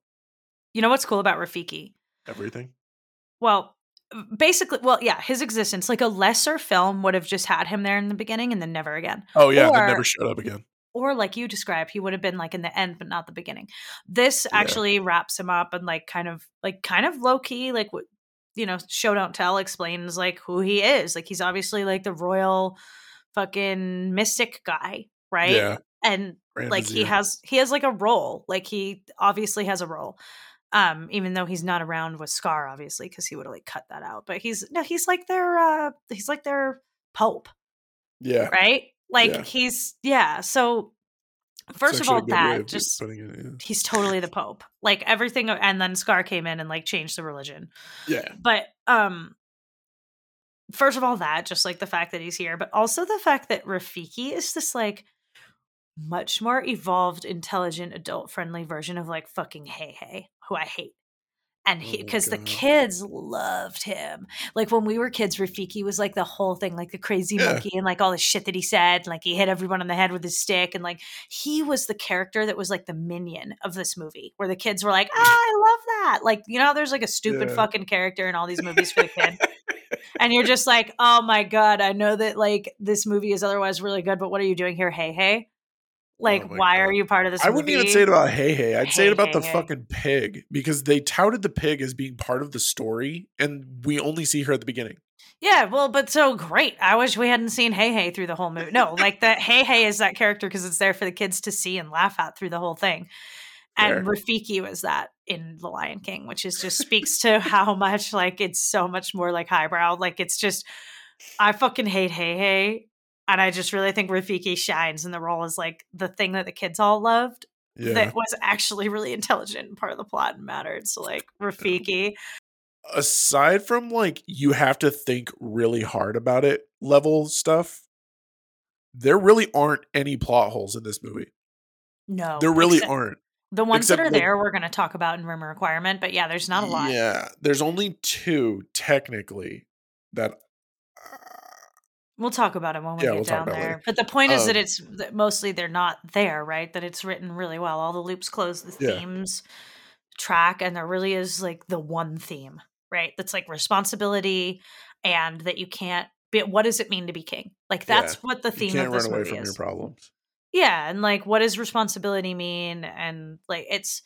you know what's cool about Rafiki? Everything. Well, basically, well, yeah, his existence. Like a lesser film would have just had him there in the beginning and then never again. Oh yeah, Or- never showed up again. or like you described, he would have been like in the end, but not the beginning. This Yeah. actually wraps him up and like kind of like kind of low key, like you know, show don't tell explains like who he is. Like he's obviously like the royal fucking mystic guy, right? Yeah. And like he has he has like a role. Like he obviously has a role. Um, even though he's not around with Scar, obviously, because he would have like cut that out. But he's no, he's like their uh he's like their pope Yeah. right? Like Yeah. he's yeah. So first of all, that of just it. Yeah. he's totally the Pope. Like everything, and then Scar came in and like changed the religion. yeah. But um, first of all, that just like the fact that he's here, but also the fact that Rafiki is this like much more evolved, intelligent, adult friendly version of like fucking Heihei, who I hate. And Oh because the kids loved him. Like when we were kids, Rafiki was like the whole thing, like the crazy Yeah. monkey and like all the shit that he said. Like he hit everyone on the head with his stick. And like he was the character that was like the minion of this movie, where the kids were like, ah, I love that. Like, you know, there's like a stupid Yeah. fucking character in all these movies for the kid. and you're just like, oh my god, I know that like this movie is otherwise really good, but what are you doing here? Hey, hey. Oh like, Oh why God. are you part of this? I wouldn't even say it about Heihei. I'd say it about Hey, the Hey. fucking pig because they touted the pig as being part of the story, and we only see her at the beginning. Yeah, well, but so great. I wish we hadn't seen Heihei through the whole movie. No, like that Heihei is that character because it's there for the kids to see and laugh at through the whole thing. And Fair. Rafiki was that in The Lion King, which is just speaks to how much like it's so much more like highbrow. Like it's just I fucking hate Heihei. And I just really think Rafiki shines in the role as like the thing that the kids all loved Yeah. that was actually really intelligent and part of the plot and mattered. So like Rafiki. Aside from like you have to think really hard about it level stuff, there really aren't any plot holes in this movie. No. there really except- aren't. The ones that are like- there, we're going to talk about in room requirement. But yeah, there's not a lot. Yeah, there's only two technically that. We'll talk about it when we Yeah, get we'll down there. But the point is that Um, it's that mostly they're not there, right? That it's written really well. All the loops close, the Yeah. themes track, and there really is like the one theme, right? That's like responsibility and that you can't. Be, what does it mean to be king? Like Yeah, that's what the theme of this run away movie from is. your problems. Yeah, and like what does responsibility mean? And like it's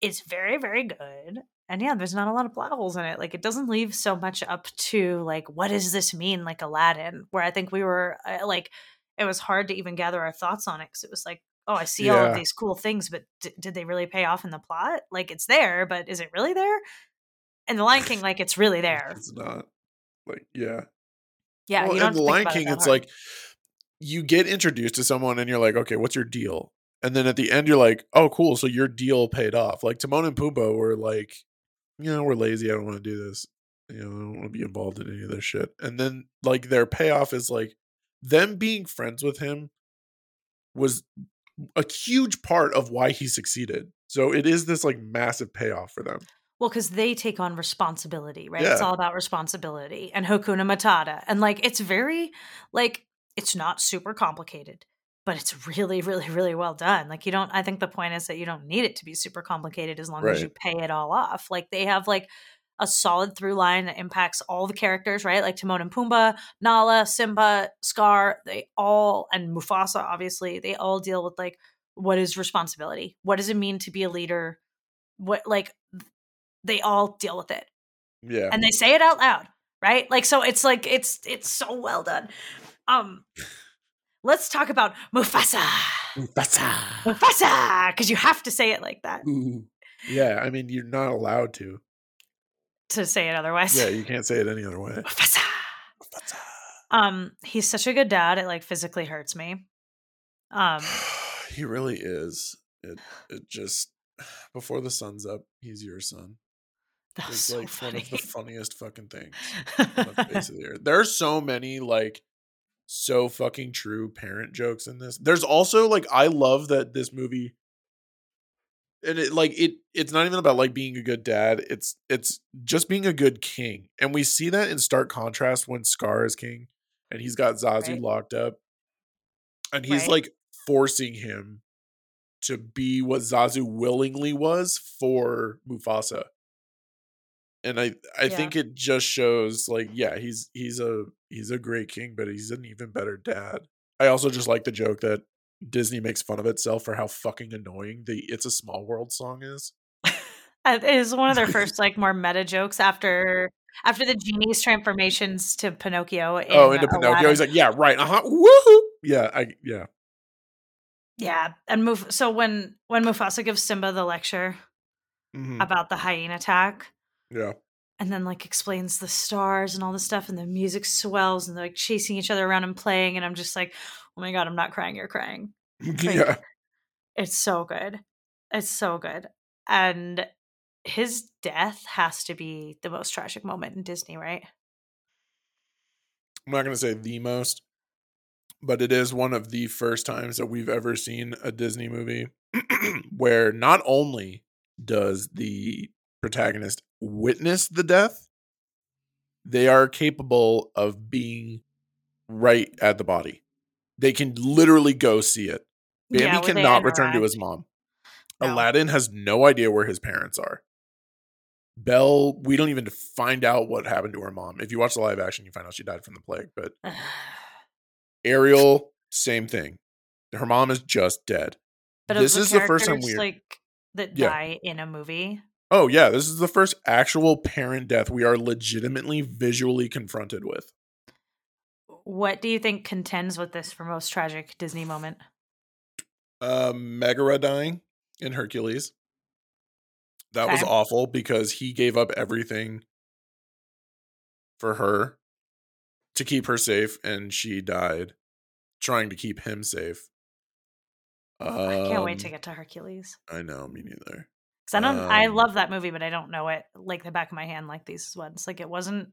it's very very good. And yeah, there's not a lot of plot holes in it. Like it doesn't leave so much up to like what does this mean like Aladdin, where I think we were uh, like it was hard to even gather our thoughts on it cuz it was like oh, I see all of these cool things, but d- did they really pay off in the plot? Like it's there, but is it really there? And the Lion King like it's really there. It's not like yeah. Yeah, well, you don't and the Lion about it King, it's hard. like you get introduced to someone and you're like, okay, what's your deal? And then at the end, you're like, oh, cool. So your deal paid off. Like Timon and Pumbaa were like, you know, we're lazy. I don't want to do this. You know, I don't want to be involved in any of this shit. And then like their payoff is like them being friends with him was a huge part of why he succeeded. So it is this like massive payoff for them. Well, because they take on responsibility, right? It's all about responsibility and Hakuna Matata. And like it's very like it's not super complicated, but it's really, really, really well done. Like you don't I think the point is that you don't need it to be super complicated as long as you pay it all off. Like they have like a solid through line that impacts all the characters, right? Like Timon and Pumbaa, Nala, Simba, Scar, they all and Mufasa obviously, they all deal with like what is responsibility? What does it mean to be a leader? What like they all deal with it Yeah. and they say it out loud right like so it's like it's it's so well done um let's talk about mufasa Mufasa. mufasa because you have to say it like that Ooh. Yeah, I mean, you're not allowed to. to say it otherwise Yeah, you can't say it any other way. mufasa Mufasa. um he's such a good dad it like physically hurts me um he really is. It it just before the sun's up, he's your son. that was It's so like one of the funniest fucking things on the face of the earth. There are so many like so fucking true parent jokes in this. There's also like I love that this movie and it like it it's not even about like being a good dad. It's it's just being a good king. And we see that in stark contrast when Scar is king and he's got Zazu Right. locked up. And he's Right. like forcing him to be what Zazu willingly was for Mufasa. And I I Yeah. think it just shows like yeah, he's he's a he's a great king, but he's an even better dad. I also just like the joke that Disney makes fun of itself for how fucking annoying the "It's a Small World" song is. it is one of their first like more meta jokes after after the genie's transformations to pinocchio in oh, into Pinocchio, Aladdin. he's like, yeah, right, uh huh, woohoo, yeah, I yeah, Yeah, and move so when when Mufasa gives Simba the lecture mhm, about the hyena attack, yeah, and then like explains the stars and all this stuff, and the music swells, and they're like chasing each other around and playing, and I'm just like, oh my god, I'm not crying, you're crying. yeah. It's so good, it's so good, and his death has to be the most tragic moment in Disney, right? I'm not gonna say the most, but it is one of the first times that we've ever seen a Disney movie where not only does the protagonist witness the death, they are capable of being right at the body. They can literally go see it. Bambi Yeah, cannot return to his mom. No. Aladdin has no idea where his parents are. Belle, we don't even find out what happened to her mom. If you watch the live action, you find out she died from the plague. But Ariel, same thing. Her mom is just dead. but this is the first time we like that Yeah. die in a movie. Oh yeah, this is the first actual parent death we are legitimately visually confronted with. What do you think contends with this for most tragic Disney moment? Uh, Megara dying in Hercules. That was awful because he gave up everything for her to keep her safe, and she died trying to keep him safe. I can't wait to Um, get to Hercules. I know, me neither. Because I don't, I um, love that movie, but I don't know it like the back of my hand like these ones. Like it wasn't.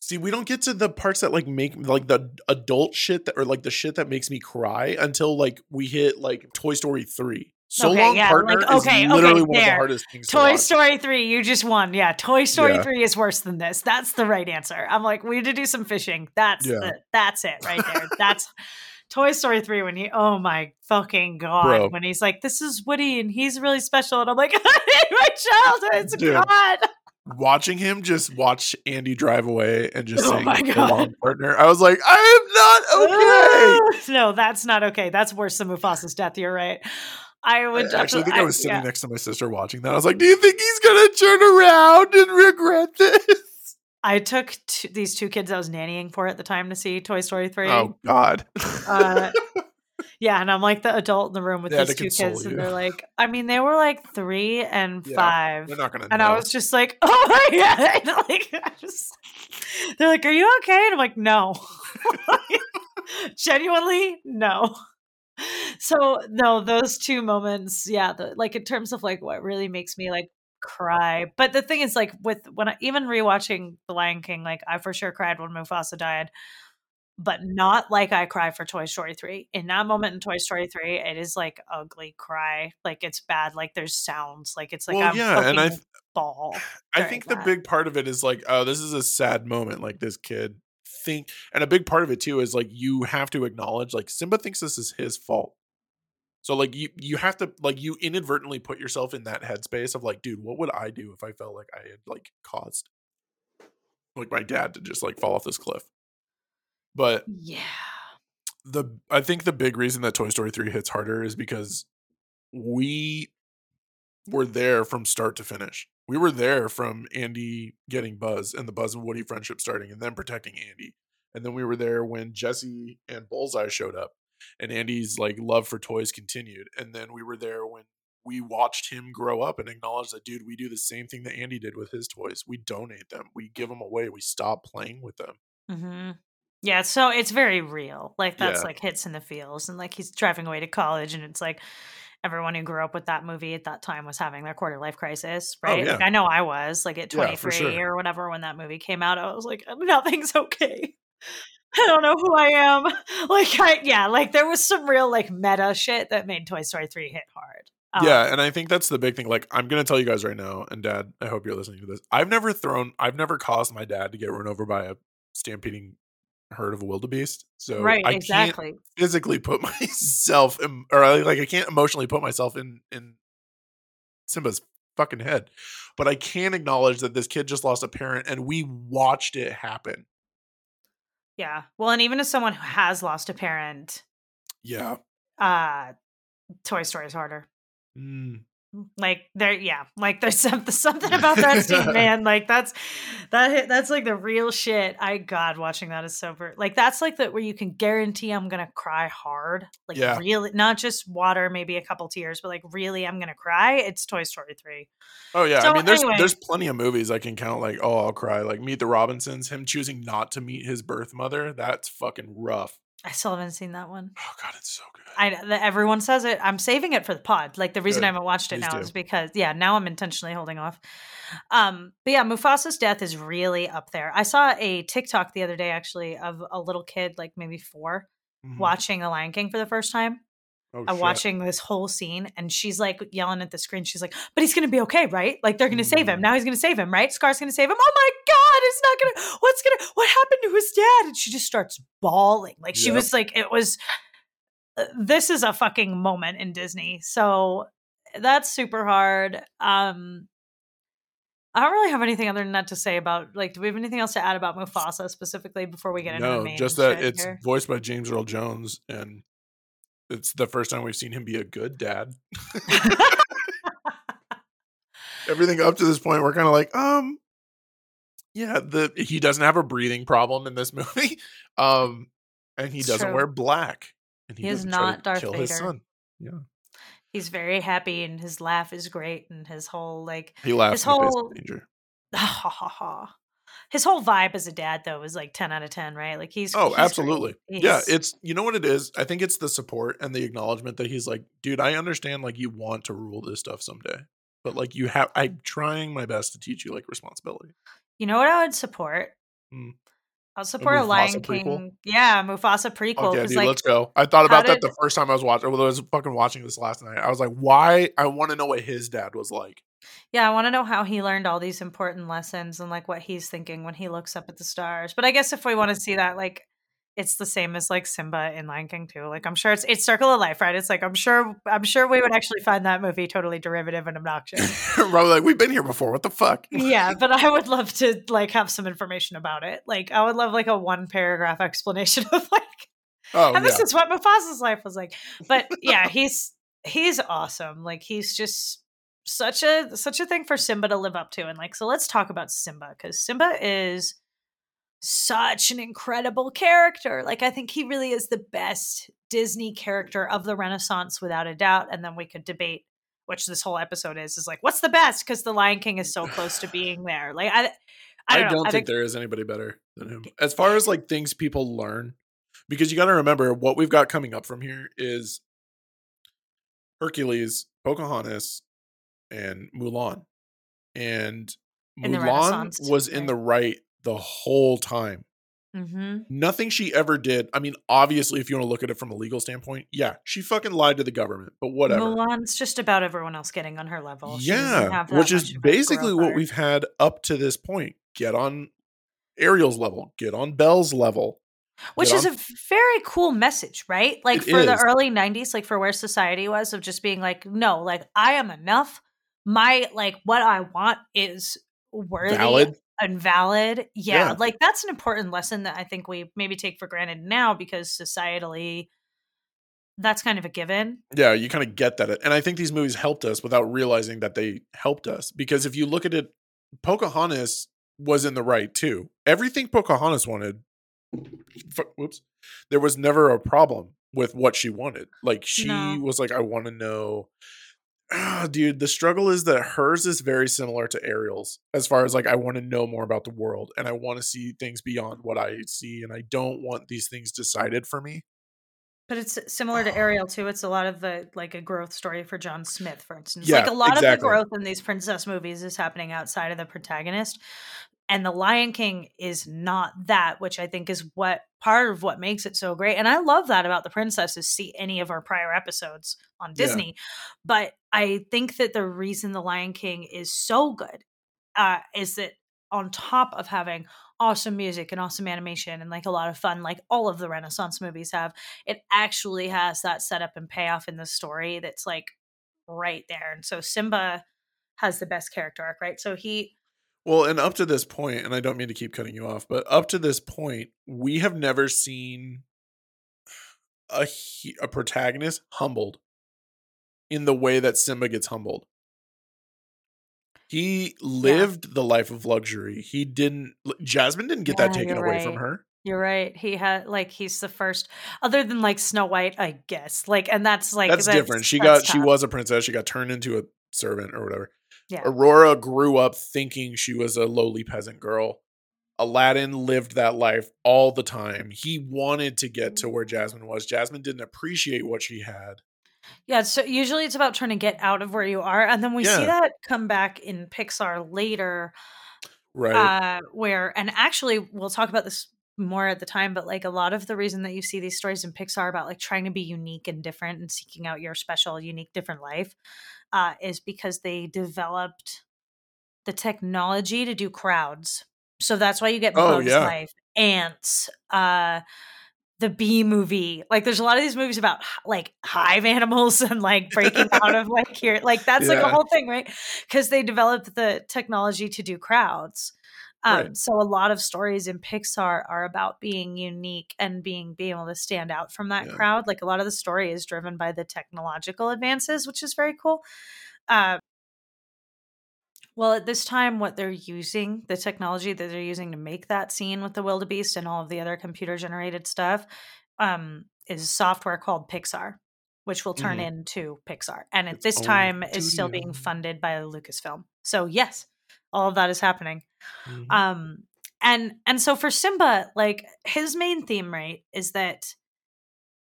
See, we don't get to the parts that like make like the adult shit that or like the shit that makes me cry until like we hit like Toy Story three. So Okay, long yeah, partner like, okay, is literally okay, one of the there. hardest things. to Toy watch. Story 3, you just won. Yeah, Toy Story Yeah. 3 is worse than this. That's the right answer. I'm like, we need to do some fishing. That's Yeah. the, that's it right there. That's Toy Story 3 when he oh my fucking god. Bro. When he's like, This is Woody and he's really special. And I'm like, my childhood's Dude. gone. Watching him just watch Andy drive away and just Oh saying my "So God. partner. I was like, I am not okay. no, that's not okay. That's worse than Mufasa's death. You're right. I would I actually think I was sitting yeah. next to my sister watching that. I was like, "Do you think he's gonna turn around and regret this?" I took t- these two kids I was nannying for at the time to see Toy Story 3. Oh God. Uh, yeah, and I'm like the adult in the room with They had these two kids, you. and they're like, I mean, they were like three and Yeah, five, They're not gonna. and know. I was just like, oh my god, like, I just, they're like, are you okay? And I'm like, no, genuinely, no. So no, those two moments, yeah, the, like in terms of like what really makes me like cry. But the thing is, like with when I even rewatching The Lion King, like I for sure cried when Mufasa died but not like I cry for Toy Story 3. In that moment in Toy Story 3, it is like ugly cry. Like it's bad. Like there's sounds. Like it's like well, I'm yeah, and I, fucking ball. I think the big part of it is like, oh, this is a sad moment. Like this kid think, and a big part of it too is like you have to acknowledge like Simba thinks this is his fault. So like you you have to like you inadvertently put yourself in that headspace of like, dude, what would I do if I felt like I had like caused like my dad to just like fall off this cliff? But Yeah. the I think the big reason that Toy Story 3 hits harder is because we were there from start to finish. We were there from Andy getting Buzz and the Buzz and Woody friendship starting and then protecting Andy. And then we were there when Jesse and Bullseye showed up and Andy's like love for toys continued. And then we were there when we watched him grow up and acknowledge that dude, we do the same thing that Andy did with his toys. We donate them. We give them away. We stop playing with them. hmm Yeah, so it's very real. Like that's Yeah. like hits in the feels, and like he's driving away to college, and it's like everyone who grew up with that movie at that time was having their quarter life crisis, right? Oh, yeah. I know I was like at Yeah, twenty for three sure. or whatever when that movie came out. I was like, nothing's okay. I don't know who I am. Like I yeah, like there was some real like meta shit that made Toy Story three hit hard. Um, yeah, and I think that's the big thing. Like, I'm gonna tell you guys right now, and Dad, I hope you're listening to this. I've never thrown, I've never caused my dad to get run over by a stampeding herd of wildebeest. So right, I can't exactly. physically put myself, in, or I- like I can't emotionally put myself in in Simba's fucking head, but I can acknowledge that this kid just lost a parent, and we watched it happen. Yeah. Well, and even as someone who has lost a parent, Yeah. uh Toy Story is harder. Mm. Like there, yeah, like there's something something about that scene, man. Like that's that that's like the real shit. I God, watching that is so like that's like the where you can guarantee I'm gonna cry hard, like Yeah. really, not just water, maybe a couple tears, but like really I'm gonna cry. It's Toy Story three. Oh yeah, So, I mean, there's anyway. there's plenty of movies I can count. Like, oh, I'll cry. Like Meet the Robinsons, him choosing not to meet his birth mother. That's fucking rough. I still haven't seen that one. Oh god, it's so good. I the, everyone says it. I'm saving it for the pod. Like the reason Good. I haven't watched it Please now do. is because yeah, now I'm intentionally holding off. Um, but yeah, Mufasa's death is really up there. I saw a TikTok the other day actually of a little kid, like maybe 4 Mhm. watching The Lion King for the first time. Oh, uh, shit. watching this whole scene, and she's like yelling at the screen. She's like, "But he's gonna be okay, right? Like they're gonna save him. Mm. Now he's gonna save him, right? Scar's gonna save him. Oh my god, it's not gonna. What's gonna? What happened to his dad?" And she just starts bawling. Like she Yep. was like, it was. uh, This is a fucking moment in Disney. So that's super hard. Um, I don't really have anything other than that to say about like. Do we have anything else to add about Mufasa specifically before we get into the No, just that it's here? voiced by James Earl Jones, and it's the first time we've seen him be a good dad. Everything up to this point, we're kind of like, um, yeah, the he doesn't have a breathing problem in this movie, um, and he It's doesn't true. wear black, and He is doesn't try Darth kill his Vader. son. Yeah, He's very happy, and his laugh is great, and his whole like he laughs His in the face whole- danger. ha ha ha. His whole vibe as a dad, though, is like ten out of ten, right? Like he's Oh, he's absolutely. Yeah, it's you know what it is. I think it's the support and the acknowledgement that he's like, dude, I understand like you want to rule this stuff someday, but like you have. I'm trying my best to teach you like responsibility. You know what I would support? Hmm. I'll support a, Mufasa Lion prequel? King. Yeah, Mufasa prequel. Okay, dude, like, let's go. I thought about that did- the first time I was watching. Well, I was fucking watching this last night. I was like, why? I want to know what his dad was like. Yeah, I want to know how he learned all these important lessons and like what he's thinking when he looks up at the stars. But I guess if we want to see that, like, it's the same as like Simba in Lion King too. Like, I'm sure it's it's Circle of Life, right? It's like I'm sure I'm sure we would actually find that movie totally derivative and obnoxious. Probably like, we've been here before. What the fuck? yeah, but I would love to like have some information about it. Like, I would love like a one paragraph explanation of like Oh, and this yeah. is what Mufasa's life was like. But yeah, he's he's awesome. Like he's just such a such a thing for Simba to live up to. And like, so let's talk about Simba because Simba is such an incredible character. Like, I think he really is the best Disney character of the Renaissance without a doubt. And then we could debate which this whole episode is is like what's the best because the Lion King is so close to being there. Like I I don't. I think think there is anybody better than him. As far as like things people learn, because you got to remember what we've got coming up from here is Hercules, Pocahontas, and Mulan. And Mulan was in the right the whole time. hmm Nothing she ever did. I mean, obviously, if you want to look at it from a legal standpoint, yeah, she fucking lied to the government, but whatever. Mulan's just about everyone else getting on her level. Yeah, which is basically what we've had up to this point. Get on Ariel's level, get on Belle's level. Which is on- a very cool message, right? Like It for the early 90s, like for where society was of just being like, no, like I am enough. My like what I want is worthy valid. and valid. Yeah, Yeah. like that's an important lesson that I think we maybe take for granted now because societally that's kind of a given. Yeah, you kind of get that. And I think these movies helped us without realizing that they helped us. Because if you look at it, Pocahontas was in the right too. Everything Pocahontas wanted, f- whoops, there was never a problem with what she wanted. Like she No. was like, I want to know. Ah, dude, the struggle is that hers is very similar to Ariel's as far as like, I want to know more about the world and I want to see things beyond what I see. And I don't want these things decided for me. But it's similar to Ariel too. It's a lot of the like a growth story for John Smith, for instance. Yeah, like a lot of the growth in these princess movies is happening outside of the protagonist. And The Lion King is not that, which I think is what part of what makes it so great. And I love that about the princesses. See any of our prior episodes on Yeah. Disney. But I think that the reason The Lion King is so good uh, is that on top of having awesome music and awesome animation and like a lot of fun, like all of the Renaissance movies have, it actually has that setup and payoff in the story that's like right there. And so Simba has the best character arc, right? So he Well, and up to this point, and I don't mean to keep cutting you off, but up to this point, we have never seen a he- a protagonist humbled in the way that Simba gets humbled. He lived the life of luxury. He didn't. Jasmine didn't get that taken away from her. You're right. He had like he's the first, other than like Snow White, I guess. Like, and that's like that's, different. She that's got. She was a princess. She got turned into a servant or whatever. Yeah. Aurora grew up thinking she was a lowly peasant girl. Aladdin lived that life all the time. He wanted to get to where Jasmine was. Jasmine didn't appreciate what she had. Yeah. So usually it's about trying to get out of where you are, and then we see that come back in Pixar later, Right. uh, where and actually we'll talk about this more at the time, but like a lot of the reason that you see these stories in Pixar about like trying to be unique and different and seeking out your special, unique, different life, uh, is because they developed the technology to do crowds. So that's why you get Oh, Bugs yeah. Life, Antz, uh, the bee movie. Like there's a lot of these movies about like hive animals and like breaking out of like here. Like that's like a whole thing, right? Because they developed the technology to do crowds. Um, Right. So a lot of stories in Pixar are about being unique and being being able to stand out from that Yeah. crowd. Like a lot of the story is driven by the technological advances, which is very cool. Uh, well, at this time, what they're using, the technology that they're using to make that scene with the wildebeest and all of the other computer generated stuff, um, is software called Pixar, which will turn Mhm. into Pixar. And at Its this time is still being funded by Lucasfilm. So yes, all of that is happening. Mhm. Um, and and so for Simba, like his main theme, right, is that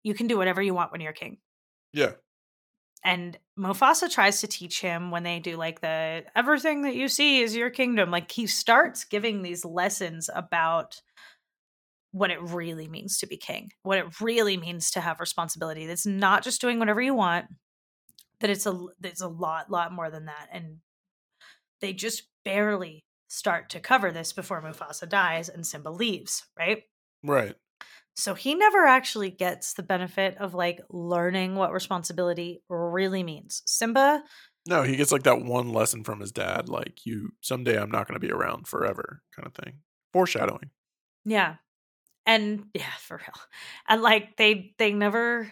you can do whatever you want when you're king yeah. and Mufasa tries to teach him when they do like the everything that you see is your kingdom. Like he starts giving these lessons about what it really means to be king, what it really means to have responsibility. That's not just doing whatever you want. That it's a it's a lot lot more than that, and they just barely start to cover this before Mufasa dies and Simba leaves. Right. Right. So he never actually gets the benefit of like learning what responsibility really means. Simba No, he gets like that one lesson from his dad, like you someday I'm not going to be around forever, kind of thing. Foreshadowing. Yeah. And yeah, for real. And like they they never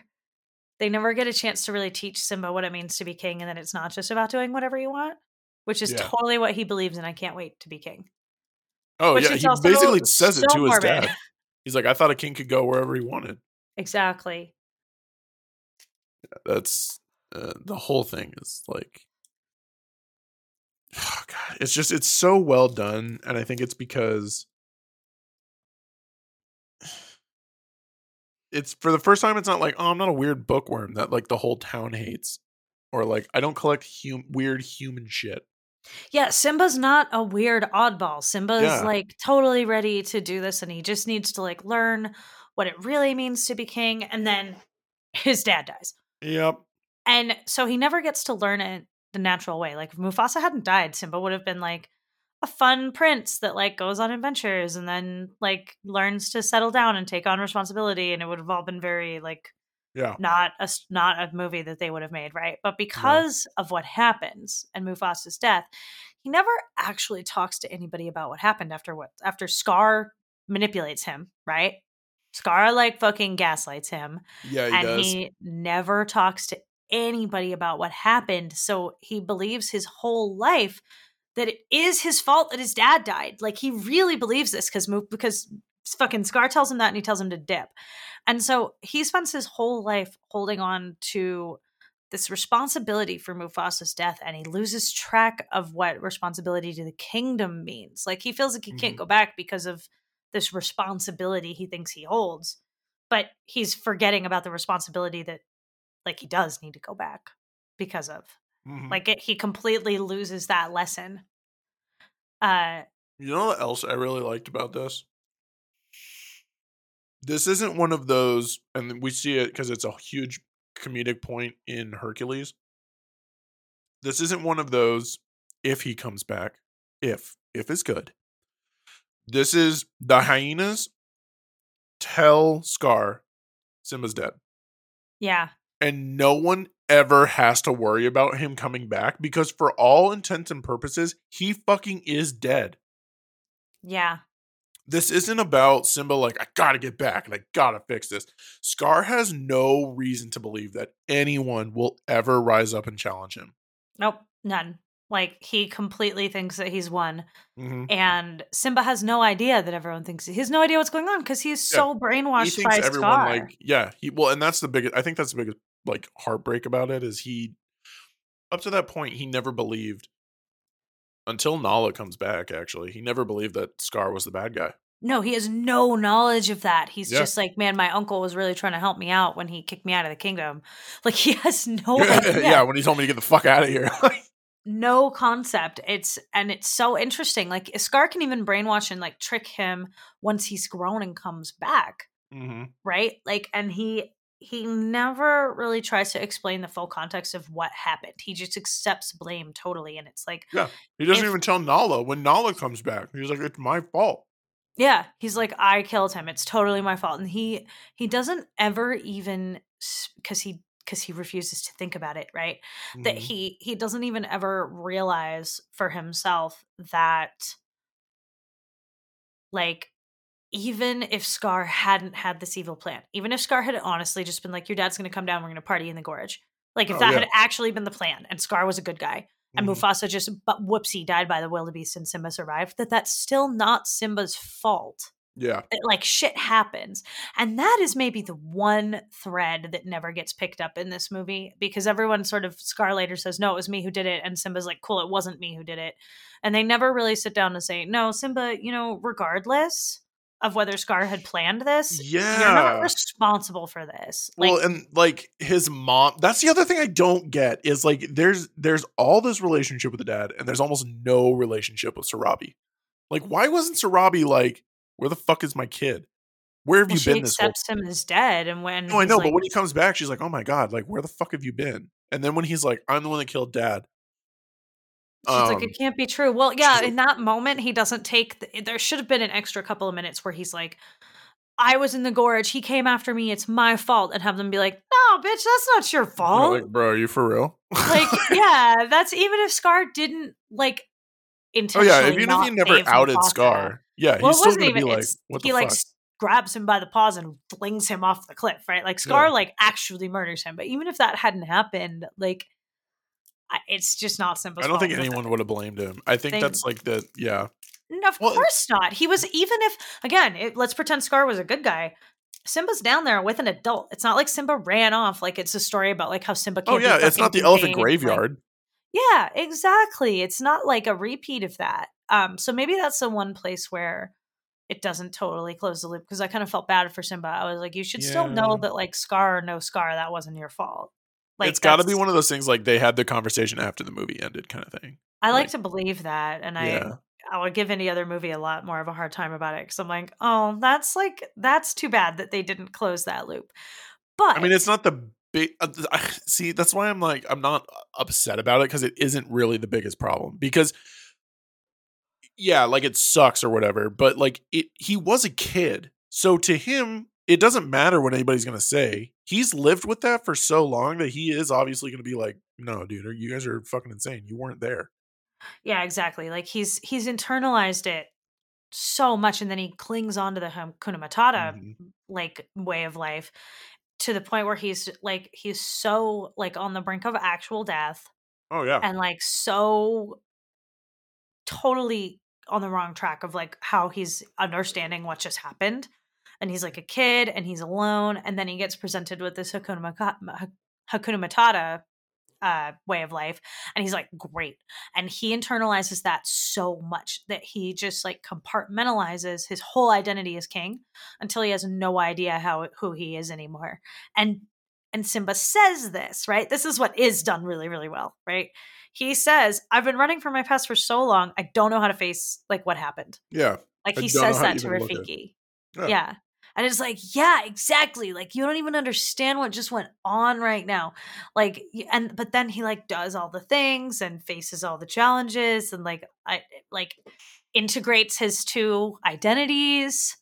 they never get a chance to really teach Simba what it means to be king and that it's not just about doing whatever you want, which is Yeah. totally what he believes and I can't wait to be king. Oh Which yeah, he basically says it so to his dad. He's like, I thought a king could go wherever he wanted. Exactly. That's uh, the whole thing is like, oh God, it's just it's so well done, and I think it's because it's for the first time. It's not like oh, I'm not a weird bookworm that like the whole town hates, or like I don't collect hum- weird human shit. Yeah, Simba's not a weird oddball. Simba's Yeah. like totally ready to do this and he just needs to like learn what it really means to be king and then his dad dies. Yep. And so he never gets to learn it the natural way. Like if Mufasa hadn't died, Simba would have been like a fun prince that like goes on adventures and then like learns to settle down and take on responsibility and it would have all been very like Yeah. not a not a movie that they would have made, right? But because of what happens and Mufasa's death, he never actually talks to anybody about what happened after what after Scar manipulates him, right? Scar like fucking gaslights him Yeah, he and does. he never talks to anybody about what happened. So he believes his whole life that it is his fault that his dad died. Like he really believes this because because fucking Scar tells him that and he tells him to dip. And so he spends his whole life holding on to this responsibility for Mufasa's death and he loses track of what responsibility to the kingdom means. Like he feels like he can't Mhm. go back because of this responsibility he thinks he holds. But he's forgetting about the responsibility that like he does need to go back because of. Mhm. Like it, he completely loses that lesson. Uh You know what else I really liked about this? This isn't one of those, and we see it because it's a huge comedic point in Hercules. This isn't one of those if he comes back, if, if is good. This is the hyenas tell Scar Simba's dead. yeah. And no one ever has to worry about him coming back because, for all intents and purposes, he fucking is dead. Yeah. This isn't about Simba like I gotta get back and I gotta fix this. Scar has no reason to believe that anyone will ever rise up and challenge him. Nope, none. Like he completely thinks that he's won Mhm. and Simba has no idea that everyone thinks he has no idea what's going on because he's so He brainwashed thinks by everyone Scar. like yeah he well and that's the biggest I think that's the biggest like heartbreak about it is he up to that point he never believed until Nala comes back actually he never believed that Scar was the bad guy. No, he has no knowledge of that. He's Yeah. just like, man, my uncle was really trying to help me out when he kicked me out of the kingdom. Like he has no yeah, when he told me to get the fuck out of here. no concept. It's and it's so interesting. Like Scar can even brainwash and like trick him once he's grown and comes back, hmm right? Like and he he never really tries to explain the full context of what happened. He just accepts blame totally and it's like yeah, He doesn't If- even tell Nala when Nala comes back. He's like, "It's my fault." Yeah, he's like, I killed him. It's totally my fault. And he he doesn't ever even because he because he refuses to think about it, right? Mm-hmm. That he he doesn't even ever realize for himself that like even if Scar hadn't had this evil plan, even if Scar had honestly just been like, Your dad's gonna come down, we're gonna party in the gorge. Like if oh, that yeah. had actually been the plan and Scar was a good guy, and mm-hmm. Mufasa just but whoopsie died by the wildebeest and Simba survived, that that's still not Simba's fault. Yeah. It, like shit happens. And that is maybe the one thread that never gets picked up in this movie because everyone sort of Scar later says, No, it was me who did it. And Simba's like, Cool, it wasn't me who did it. And they never really sit down and say, No, Simba, you know, regardless of whether Scar had planned this. Yeah. You're not responsible for this. Like, well, and like his mom, that's the other thing I don't get is like there's there's all this relationship with the dad, and there's almost no relationship with Sarabi. Like, why wasn't Sarabi like, where the fuck is my kid? Where have well, you been? This accepts him as dead, and when no, I know, like, but when he comes back, she's like, "Oh my god, like where the fuck have you been?" And then when he's like, "I'm the one that killed dad," She's um, like, it can't be true. Well, yeah, in that moment, he doesn't take. The, there should have been an extra couple of minutes where he's like, I was in the gorge. He came after me. It's my fault. And have them be like, no, bitch, that's not your fault. Like, bro, are you for real? like, yeah, that's even if Scar didn't like intentionally. Oh yeah, even if he never outed Scar, yeah, well, he's still gonna even, be like, what the he fuck? like grabs him by the paws and flings him off the cliff, right? Like Scar yeah. like actually murders him. But even if that hadn't happened, like it's just not simple. I don't think anyone would have blamed him. I think that's like the yeah. Of well, course not. He was even if again, it, let's pretend Scar was a good guy. Simba's down there with an adult. It's not like Simba ran off. Like it's a story about like how Simba. oh yeah, it's not the elephant graveyard. Like, yeah, exactly. It's not like a repeat of that. Um, so maybe that's the one place where it doesn't totally close the loop because I kind of felt bad for Simba. I was like, you should yeah. still know that like Scar or no Scar, that wasn't your fault. Like it's got to be one of those things like they had the conversation after the movie ended, kind of thing. I like, like to believe that, and yeah. I I would give any other movie a lot more of a hard time about it because I'm like, oh, that's like that's too bad that they didn't close that loop. But I mean, it's not the big. Uh, see, that's why I'm like, I'm not upset about it because it isn't really the biggest problem because. Yeah, like it sucks or whatever, but like it he was a kid. So to him, it doesn't matter what anybody's going to say. He's lived with that for so long that he is obviously going to be like, no, dude, you guys are fucking insane. You weren't there. Yeah, exactly. Like he's he's internalized it so much, and then he clings onto the Hakuna Matata mm-hmm. like way of life to the point where he's like he's so like on the brink of actual death. Oh yeah, and like so totally on the wrong track of like how he's understanding what just happened and he's like a kid and he's alone and then he gets presented with this hakuna, hakuna matata uh, way of life and he's like great and he internalizes that so much that he just like compartmentalizes his whole identity as king until he has no idea how who he is anymore and and simba says this right this is what is done really really well right he says i've been running from my past for so long i don't know how to face like what happened yeah like he says that to rafiki yeah. yeah. And it's like, yeah, exactly. Like you don't even understand what just went on right now. Like and but then he like does all the things and faces all the challenges and like I like integrates his two identities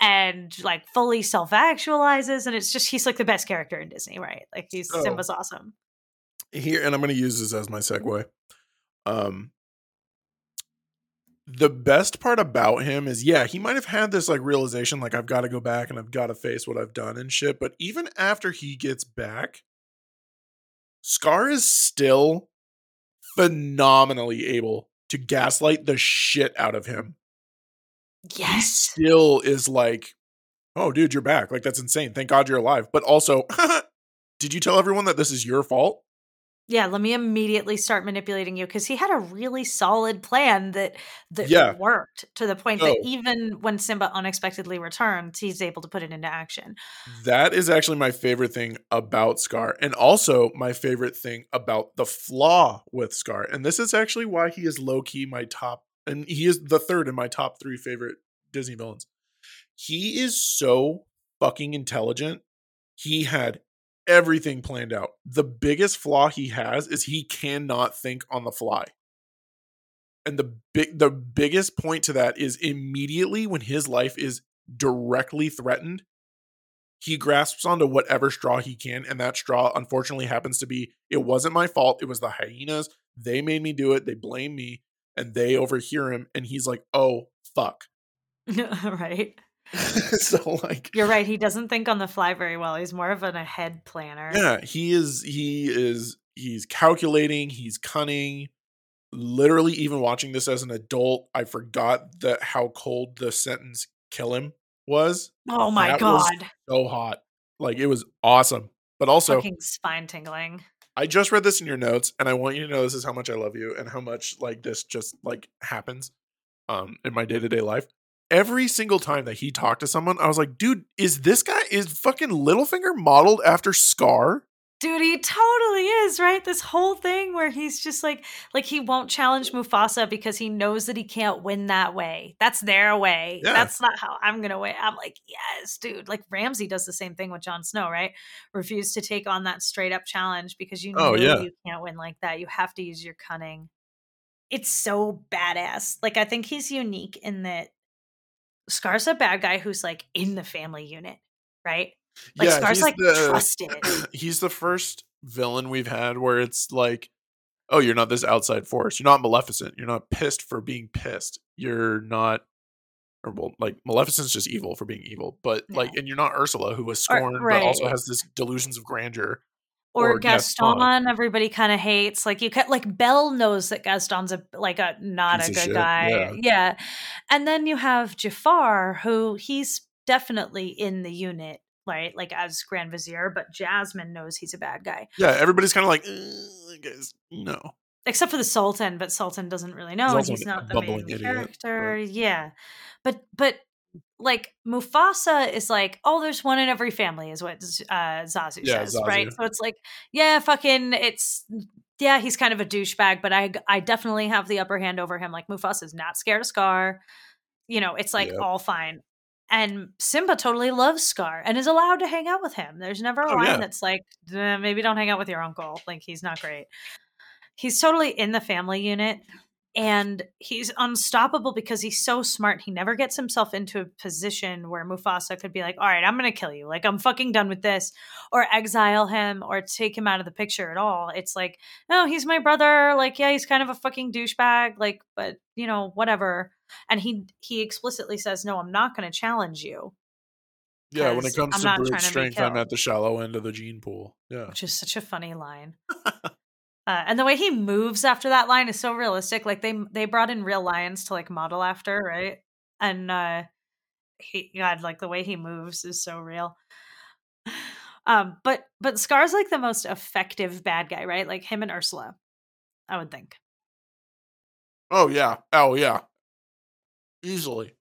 and like fully self-actualizes and it's just he's like the best character in Disney, right? Like he's oh. Simba's awesome. Here and I'm going to use this as my segue. Um the best part about him is yeah he might have had this like realization like i've got to go back and i've got to face what i've done and shit but even after he gets back scar is still phenomenally able to gaslight the shit out of him. Yes. he still is like oh dude you're back. Like that's insane. Thank god you're alive. But also did you tell everyone that this is your fault yeah, let me immediately start manipulating you because he had a really solid plan that that yeah. worked to the point that even when Simba unexpectedly returns, he's able to put it into action. That is actually my favorite thing about Scar, and also my favorite thing about the flaw with Scar. And this is actually why he is low key my top, and he is the third in my top three favorite Disney villains. He is so fucking intelligent. He had everything planned out. The biggest flaw he has is he cannot think on the fly. And the big the biggest point to that is immediately when his life is directly threatened, he grasps onto whatever straw he can, and that straw unfortunately happens to be it wasn't my fault. It was the hyenas. They made me do it. They blame me, and they overhear him, and he's like, "Oh fuck." right. so like You're right. He doesn't think on the fly very well. He's more of an ahead planner. Yeah, he is he is he's calculating, he's cunning. Literally even watching this as an adult, I forgot that how cold the sentence kill him was. Oh my That god. So hot. Like it was awesome. But also Fucking spine tingling. I just read this in your notes and I want you to know this is how much I love you and how much like this just like happens um in my day-to-day life. Every single time that he talked to someone, I was like, dude, is this guy is fucking Littlefinger modeled after Scar? Dude, he totally is, right? This whole thing where he's just like like he won't challenge Mufasa because he knows that he can't win that way. That's their way. Yeah. That's not how I'm gonna win. I'm like, yes, dude. Like Ramsay does the same thing with Jon Snow, right? Refuse to take on that straight up challenge because you oh, know Oh, yeah. you can't win like that. You have to use your cunning. It's so badass. Like I think he's unique in that Scar's a bad guy who's like in the family unit, right? Like Scar's like the- trusted. he's the first villain we've had where it's like, oh, you're not this outside force. You're not Maleficent. You're not pissed for being pissed. You're not, or well, like Maleficent's just evil for being evil. But like, and you're not Ursula, who was Or- scorned, but also has this delusions of grandeur. Or, or Gaston. Gaston, everybody kind of hates. Like you can like Belle knows that Gaston's a like a not a good shit, guy. yeah. Yeah. And then you have Jafar, who he's definitely in the unit, right? Like as Grand Vizier, but Jasmine knows he's a bad guy. Yeah, everybody's kind of like, guys, no. Except for the Sultan, but Sultan doesn't really know. and He's not the main idiot, character. Yeah. But but like Mufasa is like, oh, there's one in every family, is what uh, Zazu Yeah, says, right? So it's like, yeah, fucking, it's yeah, he's kind of a douchebag, but I I definitely have the upper hand over him. Like Mufasa's not scared of Scar, you know, it's like Yep. all fine. And Simba totally loves Scar and is allowed to hang out with him. There's never a Oh, line yeah. that's like, "Eh, maybe don't hang out with your uncle. Like he's not great. He's totally in the family unit and he's unstoppable because he's so smart. He never gets himself into a position where Mufasa could be like, "All right, I'm going to kill you. Like I'm fucking done with this," or exile him or take him out of the picture at all. It's like, "No, he's my brother. Like, yeah, he's kind of a fucking douchebag, like, but, you know, whatever." And he he explicitly says, "No, I'm not going to challenge you." Yeah, when it comes I'm to brute strength, I'm at the shallow end of the gene pool. Yeah. which is such a funny line. Uh, and the way he moves after that line is so realistic. Like they they brought in real lions to like model after, right? And uh he God, like the way he moves is so real. Um, but but Scar's like the most effective bad guy, right? Like him and Ursula, I would think. Oh, yeah. Oh, yeah. Easily.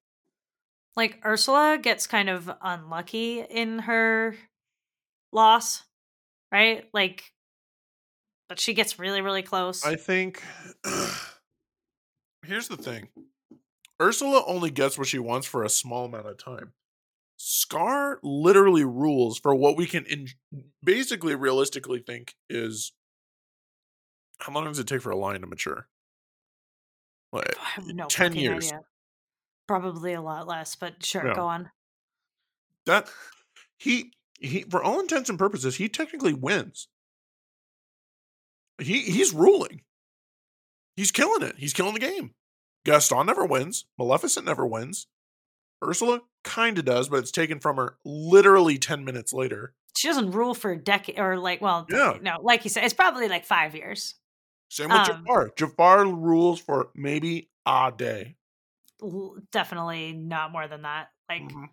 Like Ursula gets kind of unlucky in her loss, right? Like, but she gets really really close. I think here's the thing. Ursula only gets what she wants for a small amount of time. Scar literally rules for what we can in- basically realistically think is how long does it take for a lion to mature? Like, no 10 years. idea. Probably a lot less, but sure, Yeah. go on. that he he for all intents and purposes he technically wins. He he's ruling. He's killing it. He's killing the game. Gaston never wins. Maleficent never wins. Ursula kind of does, but it's taken from her literally 10 minutes later. She doesn't rule for a decade or like, well, Yeah. no, like you said, it's probably like five years. Same with Um, Jafar. Jafar rules for maybe a day. Definitely not more than that. Like, Mhm.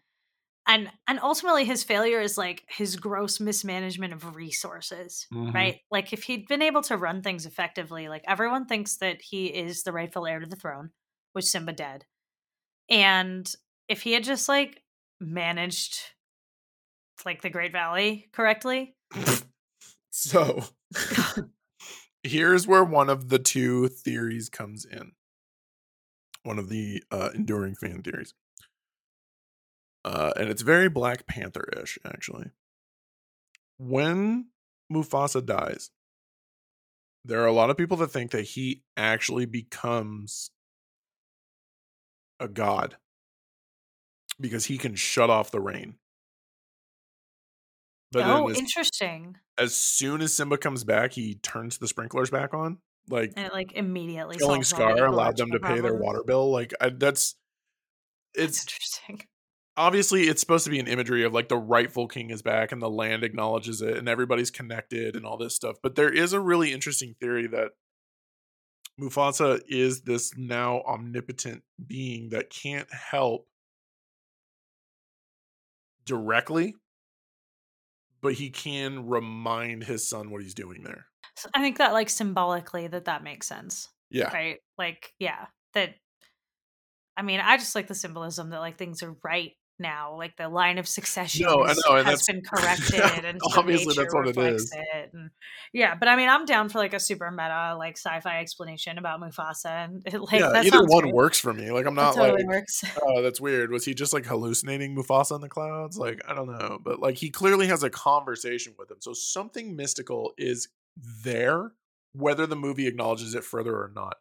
And and ultimately, his failure is like his gross mismanagement of resources, Mhm. right? Like, if he'd been able to run things effectively, like everyone thinks that he is the rightful heir to the throne, which Simba did, and if he had just like managed like the Great Valley correctly, So here's where one of the two theories comes in. One of the uh, enduring fan theories. Uh, and it's very Black Panther ish, actually. When Mufasa dies, there are a lot of people that think that he actually becomes a god because he can shut off the rain. But oh, as, interesting. As soon as Simba comes back, he turns the sprinklers back on. Like and it like immediately killing Scar allowed them to pay their water bill. Like I, that's it's that's interesting. Obviously, it's supposed to be an imagery of like the rightful king is back and the land acknowledges it and everybody's connected and all this stuff. But there is a really interesting theory that Mufasa is this now omnipotent being that can't help directly, but he can remind his son what he's doing there. So I think that like symbolically that that makes sense. Yeah. Right? Like yeah, that I mean, I just like the symbolism that like things are right now. Like the line of succession no, I know, has been corrected, and obviously that's what it is. It. And, yeah, but I mean, I'm down for like a super meta like sci-fi explanation about Mufasa, and it, like yeah, either one great. works for me. Like I'm not totally like, works. oh, that's weird. Was he just like hallucinating Mufasa in the clouds? Like I don't know, but like he clearly has a conversation with him, so something mystical is there, whether the movie acknowledges it further or not.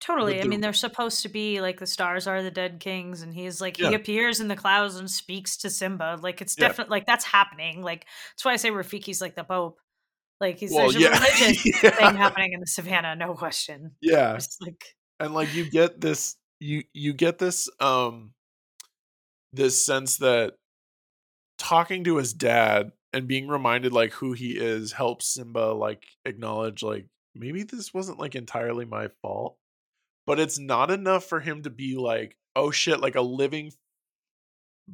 Totally. The, I mean, they're supposed to be like the stars are the dead kings, and he's like yeah. he appears in the clouds and speaks to Simba. Like it's yeah. definitely like that's happening. Like that's why I say Rafiki's like the Pope. Like he's well, there's a yeah. religious thing happening in the savannah, no question. Yeah. like and like you get this you you get this um this sense that talking to his dad and being reminded like who he is helps Simba like acknowledge like maybe this wasn't like entirely my fault but it's not enough for him to be like, oh shit, like a living,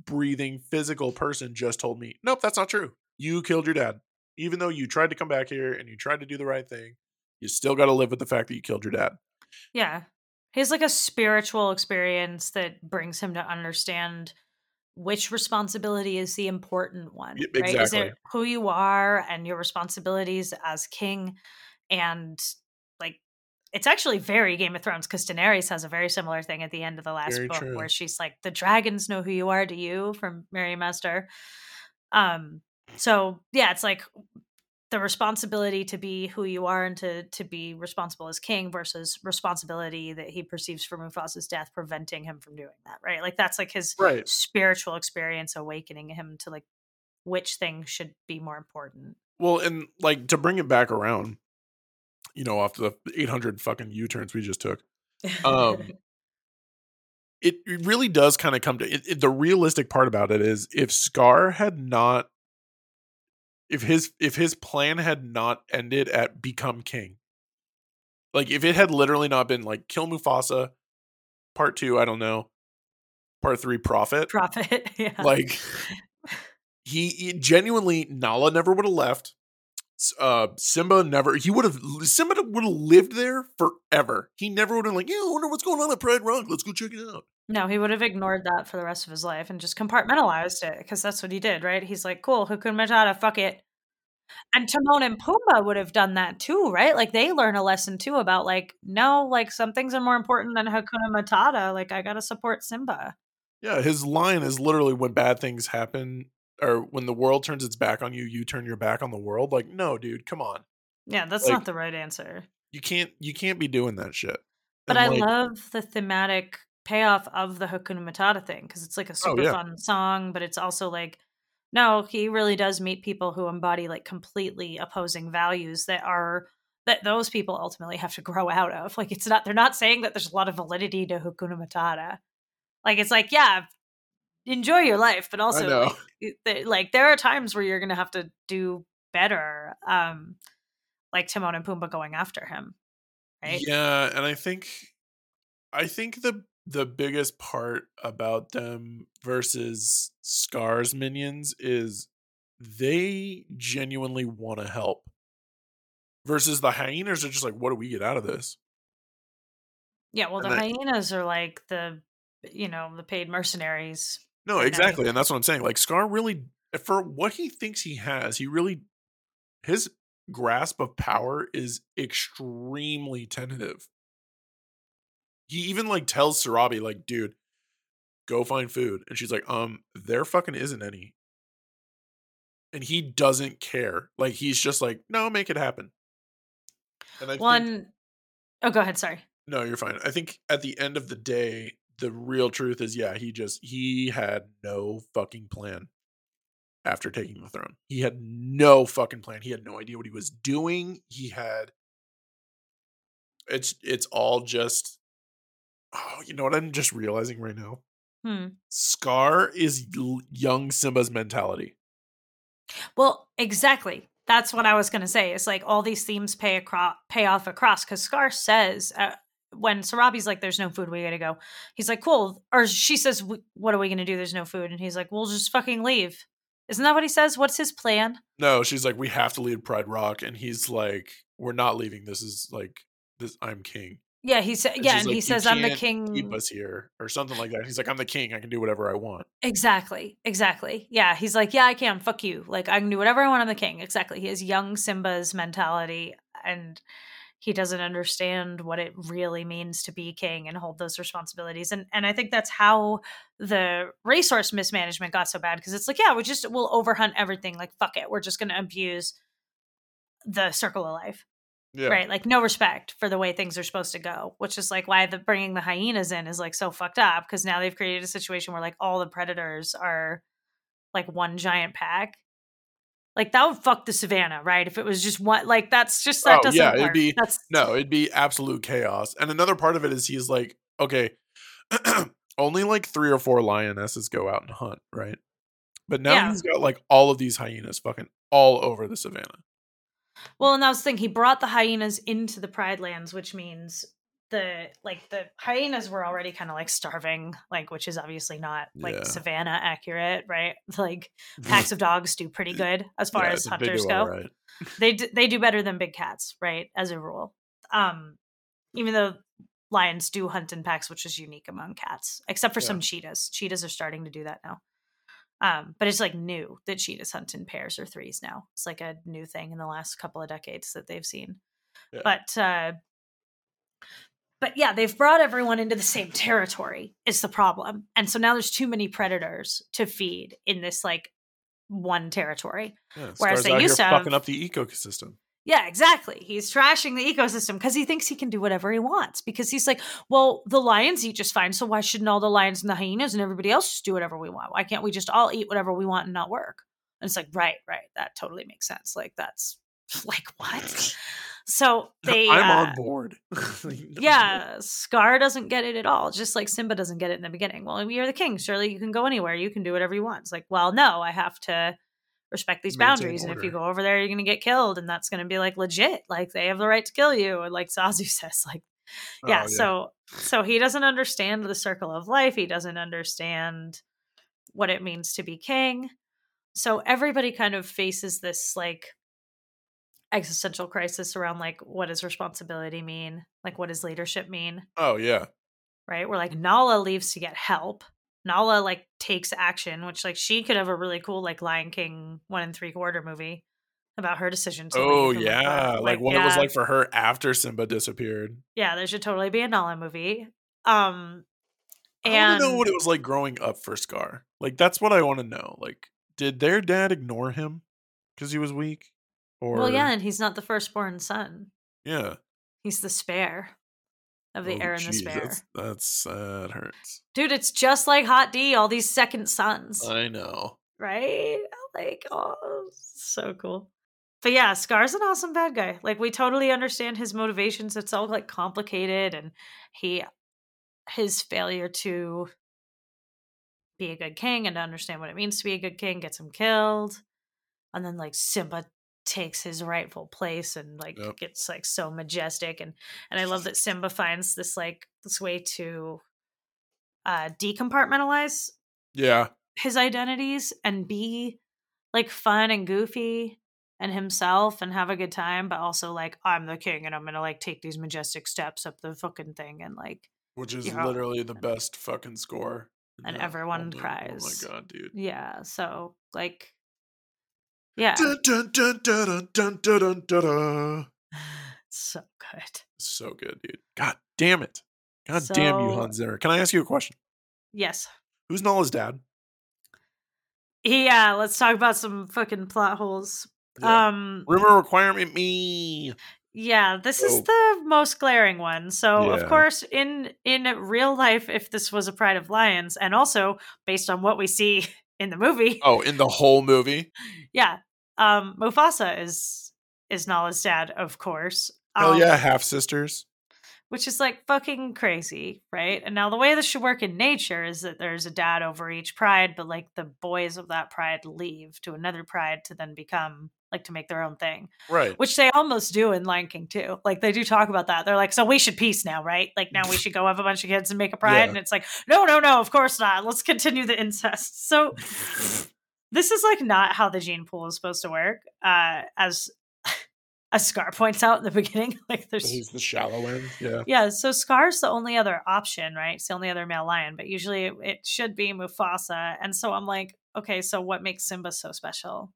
breathing, physical person just told me, nope, that's not true. You killed your dad. Even though you tried to come back here and you tried to do the right thing, you still got to live with the fact that you killed your dad. Yeah. He's like a spiritual experience that brings him to understand which responsibility is the important one. Right? Exactly. Is it who you are and your responsibilities as king and it's actually very Game of Thrones because Daenerys has a very similar thing at the end of the last very book true. where she's like, "The dragons know who you are." To you from Mary Master. Um. So yeah, it's like the responsibility to be who you are and to to be responsible as king versus responsibility that he perceives for Mufasa's death preventing him from doing that right like that's like his right. spiritual experience awakening him to like which thing should be more important well and like to bring it back around you know, off the 800 fucking U turns we just took. Um, it, it really does kind of come to it, it, the realistic part about it is if Scar had not, if his if his plan had not ended at become king, like if it had literally not been like kill Mufasa, part two, I don't know, part three, profit, profit, yeah, like he, he genuinely Nala never would have left uh Simba never he would have Simba would have lived there forever. He never would have like, yeah, I wonder what's going on at Pride Rock. Let's go check it out. No, he would have ignored that for the rest of his life and just compartmentalized it because that's what he did, right? He's like, cool, Hakuna Matata, fuck it. And Timon and Pumbaa would have done that too, right? Like they learn a lesson too about like, no, like some things are more important than Hakuna Matata. Like I gotta support Simba. Yeah, his line is literally when bad things happen, or when the world turns its back on you, you turn your back on the world. Like, no, dude, come on. Yeah, that's like, not the right answer. You can't you can't be doing that shit. But and I like, love the thematic payoff of the Hakuna Matata thing because it's like a oh, super oh, yeah. fun song, but it's also like, no, he really does meet people who embody like completely opposing values that are that those people ultimately have to grow out of. Like it's not they're not saying that there's a lot of validity to Hakuna Matata. Like it's like, yeah, enjoy your life, but also like, like, there are times where you're gonna have to do better. Um, like Timon and Pumbaa going after him. Right? Yeah, and I think I think the the biggest part about them versus Scar's minions is they genuinely want to help. Versus the hyenas are just like, what do we get out of this? Yeah, well, and the hyenas are like the you know the paid mercenaries no, exactly. And that's what I'm saying. Like Scar really for what he thinks he has, he really his grasp of power is extremely tentative. He even like tells Sarabi, like, dude, go find food. And she's like, um, there fucking isn't any. And he doesn't care. Like he's just like, no, make it happen. And I One think, oh go ahead, sorry. No, you're fine. I think at the end of the day, the real truth is, yeah, he just he had no fucking plan after taking the throne. He had no fucking plan. He had no idea what he was doing. He had it's it's all just oh, you know what I'm just realizing right now? Hmm. Scar is young Simba's mentality. Well, exactly. That's what I was going to say. It's like all these themes pay across, pay off across because Scar says uh, when Sarabi's like, "There's no food, we gotta go." He's like, "Cool," or she says, "What are we gonna do? There's no food," and he's like, "We'll just fucking leave." Isn't that what he says? What's his plan? No, she's like, "We have to leave Pride Rock," and he's like, "We're not leaving. This is like this. I'm king." Yeah, he said. Yeah, and like, he says, "I'm the king." Keep us here, or something like that. He's like, "I'm the king. I can do whatever I want." Exactly. Exactly. Yeah. He's like, yeah, I can. Fuck you. Like, I can do whatever I want. I'm the king. Exactly. He has young Simba's mentality and he doesn't understand what it really means to be king and hold those responsibilities. And and I think that's how the resource mismanagement got so bad because it's like, yeah, we just we'll overhunt everything. Like, fuck it. We're just gonna abuse the circle of life. Yeah, Right. Like no respect for the way things are supposed to go, which is like why the bringing the hyenas in is like so fucked up because now they've created a situation where like all the predators are like one giant pack. Like that would fuck the savannah, right? If it was just one, like that's just that Oh, doesn't yeah, work. it'd be- that's No, it'd be absolute chaos. And another part of it is he's like, okay, only like three or four lionesses go out and hunt, right? But now Yeah. he's got like all of these hyenas fucking all over the savannah. well, and that was the thing. He brought the hyenas into the Pride Lands, which means the like the hyenas were already kind of like starving, like which is obviously not like Yeah. savannah accurate, right? Like packs of dogs do pretty good as far Yeah, as hunters go. alright. they d- they do better than big cats, right? As a rule, um, even though lions do hunt in packs, which is unique among cats, except for Yeah. some cheetahs. Cheetahs are starting to do that now. Um, but it's like new that cheetahs hunt in pairs or threes now. It's like a new thing in the last couple of decades that they've seen. But uh, but yeah, they've brought everyone into the same territory. Is the problem, and so now there's too many predators to feed in this like one territory. Yeah, Whereas they used to have- fucking up the ecosystem. Yeah, exactly. He's trashing the ecosystem because he thinks he can do whatever he wants. Because he's like, well, the lions eat just fine. So why shouldn't all the lions and the hyenas and everybody else just do whatever we want? Why can't we just all eat whatever we want and not work? And it's like, right, right. That totally makes sense. Like, that's like, what? So they. I'm uh, on board. yeah, Scar doesn't get it at all. Just like Simba doesn't get it in the beginning. Well, you're the king. Surely you can go anywhere. You can do whatever you want. It's like, well, no, I have to respect these Maintain boundaries. And if you go over there, you're going to get killed. And that's going to be like legit. Like they have the right to kill you. And like Zazu says, like, Oh, yeah, So, so he doesn't understand the circle of life. He doesn't understand what it means to be king. So everybody kind of faces this like existential crisis around like what does responsibility mean? Like what does leadership mean? Oh yeah. Right? Where like Nala leaves to get help. Nala like takes action, which like she could have a really cool like Lion King one and three quarter movie about her decision to Oh yeah. uh, Like, what it was like for her after Simba disappeared. yeah, there should totally be a Nala movie. Um I and want to know what it was like growing up for Scar. Like that's what I want to know. Like, did their dad ignore him because he was weak? Or well, yeah, and he's not the firstborn son. yeah. He's the spare of the Oh, heir and the jeez, spare. That's, that's that hurts. Dude, it's just like Hot D, all these second sons, I know. right? Like, oh, so cool. But yeah, Scar's an awesome bad guy. Like, we totally understand his motivations. It's all like complicated, and he, his failure to be a good king and to understand what it means to be a good king gets him killed. And then, like, Simba takes his rightful place and like Yep. gets like so majestic and and I love that Simba finds this like this way to uh decompartmentalize Yeah. his identities and be like fun and goofy and himself and have a good time but also like I'm the king and I'm going to like take these majestic steps up the fucking thing and like Which is literally the best fucking score. And that everyone cries. Oh my god, dude. yeah so like yeah. Dun, dun, dun, so good. So good, dude. God damn it. God so, damn you, Hans Zimmer. Can I ask you a question? Yes. Who's Nala's dad? Yeah, let's talk about some fucking plot holes. Yeah. Um rumor requirement me. Yeah, this is oh. the most glaring one. So, yeah. of course, in in real life if this was a Pride of Lions and also based on what we see in the movie. Oh, in the whole movie? Yeah, um, Mufasa is is Nala's dad, of course. Hell Um, yeah, half sisters. which is like fucking crazy, right? And now the way this should work in nature is that there's a dad over each pride, but like the boys of that pride leave to another pride to then become like to make their own thing, Right. which they almost do in Lion King too. Like they do talk about that. They're like, so we should peace now, right? Like now we should go have a bunch of kids and make a pride. Yeah. And it's like, no, no, no, of course not. Let's continue the incest. So this is like not how the gene pool is supposed to work. Uh, as as Scar points out in the beginning, like there's He's the shallow end. Yeah. yeah, so Scar's the only other option, right? It's the only other male lion, but usually it, it should be Mufasa. And so I'm like, okay, so what makes Simba so special?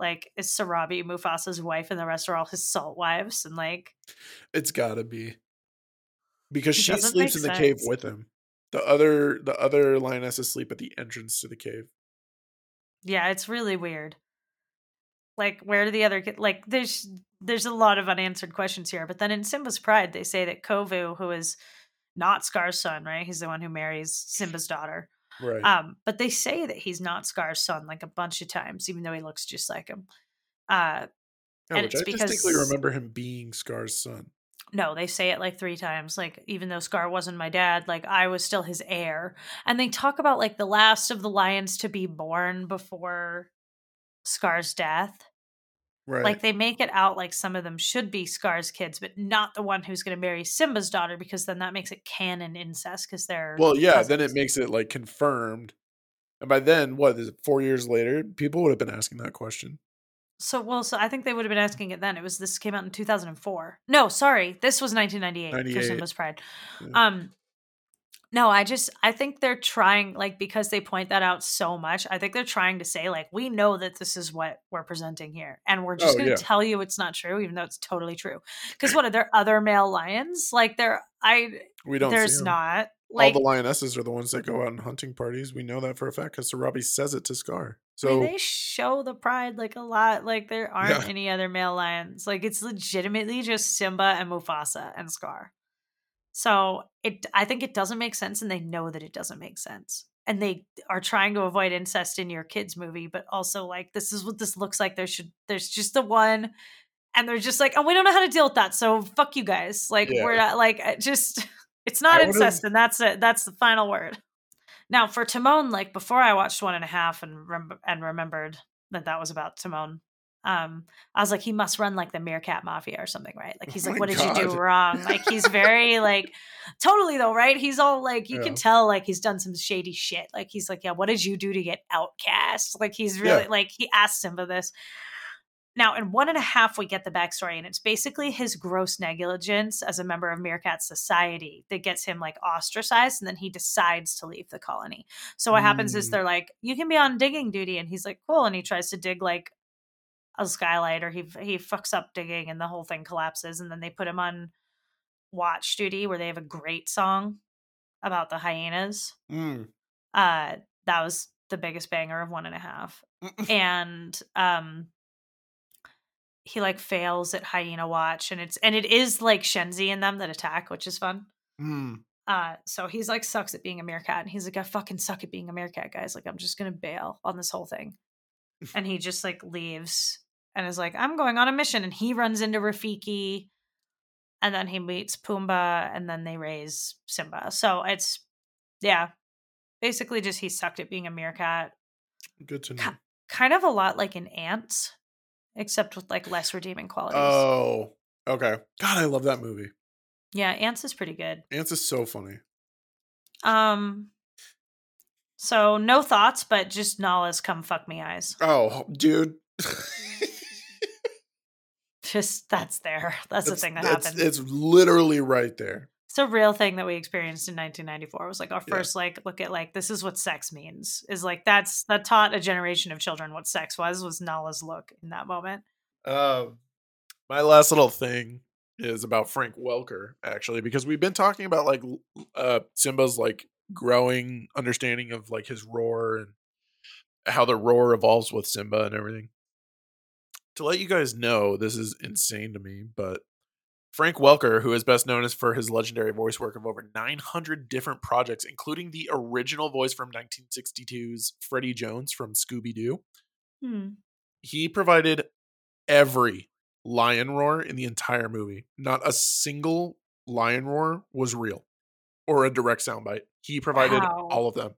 Like, is Sarabi Mufasa's wife and the rest are all his salt wives? And like, It's gotta be. Because she sleeps in the cave with him. The other the other lionesses sleep at the entrance to the cave. Yeah, it's really weird. Like, where do the other like? There's there's a lot of unanswered questions here. But then in Simba's Pride, they say that Kovu, who is not Scar's son, right? He's the one who marries Simba's daughter. Right. Um, but they say that he's not Scar's son like a bunch of times, even though he looks just like him. Uh, and it's I distinctly remember him being Scar's son. No, they say it like three times. Like, even though Scar wasn't my dad, like I was still his heir. And they talk about like the last of the lions to be born before Scar's death. Right. Like they make it out like some of them should be Scar's kids, but not the one who's going to marry Simba's daughter because then that makes it canon incest because they're well, yeah, then it makes it like confirmed. And by then, what is it, four years later? People would have been asking that question. So well, so I think they would have been asking it then. It was this came out in two thousand and four. No, sorry, this was nineteen ninety eight for 98. Simba's Pride. Yeah. Um, no, I just I think they're trying like because they point that out so much. I think they're trying to say like we know that this is what we're presenting here, and we're just Oh, going to yeah. tell you it's not true, even though it's totally true. Because what are there other male lions? Like there, I We don't there's see not All the lionesses are the ones that go out on hunting parties. We know that for a fact because Sarabi says it to Scar. I mean, So they show the pride like a lot. Like there aren't Yeah. any other male lions. Like it's legitimately just Simba and Mufasa and Scar. So it, I think it doesn't make sense, and they know that it doesn't make sense, and they are trying to avoid incest in your kids movie, but also like this is what this looks like. There should there's just the one, and they're just like, oh, we don't know how to deal with that, so fuck you guys. Like Yeah. we're not like just it's not I incest, and that's it. That's the final word. Now for Timon, like before I watched one and a half and rem- and remembered that that was about Timon, um, I was like, he must run like the Meerkat Mafia or something, right? Like he's Oh like, what did you do wrong? Like he's very like, totally though, right? He's all like, you Yeah. can tell like he's done some shady shit. Like he's like, yeah, what did you do to get outcast? Like he's really Yeah. like he asked him for this. Now, in one and a half, we get the backstory, and it's basically his gross negligence as a member of Meerkat Society that gets him like ostracized, and then he decides to leave the colony. So what happens is Mm. they're like, "You can be on digging duty," and he's like, "Cool," and he tries to dig like a skylight, or he he fucks up digging, and the whole thing collapses, and then they put him on watch duty where they have a great song about the hyenas. Mm. Uh, that was the biggest banger of one and a half and um he like fails at hyena watch and it's and it is like shenzi and them that attack which is fun. Mm. uh so he's like sucks at being a meerkat and he's like i fucking suck at being a meerkat guys. Like i'm just gonna bail on this whole thing. And he just like leaves and is like i'm going on a mission and he runs into rafiki and then he meets pumbaa and then they raise simba. So it's yeah basically just he sucked at being a meerkat. Good to know. Kind of a lot like in Antz except with like less redeeming qualities Oh, okay. God, I love that movie. yeah Antz is pretty good Antz is so funny. um so no thoughts but just nala's come fuck me eyes Oh, dude. just that's there that's, the thing that that's- happened It's literally right there. It's a real thing that we experienced in 1994 it was like our Yeah. first like look at like this is what sex means is like that's that taught a generation of children what sex was was nala's look in that moment Um, my last little thing is about Frank Welker, actually, because we've been talking about like uh Simba's like growing understanding of like his roar and how the roar evolves with Simba and everything. to let you guys know, this is insane to me, but Frank Welker, who is best known as for his legendary voice work of over 900 different projects, including the original voice from 1962's Freddie Jones from Scooby Doo, Hmm. he provided every lion roar in the entire movie. Not a single lion roar was real or a direct soundbite. He provided Wow. all of them.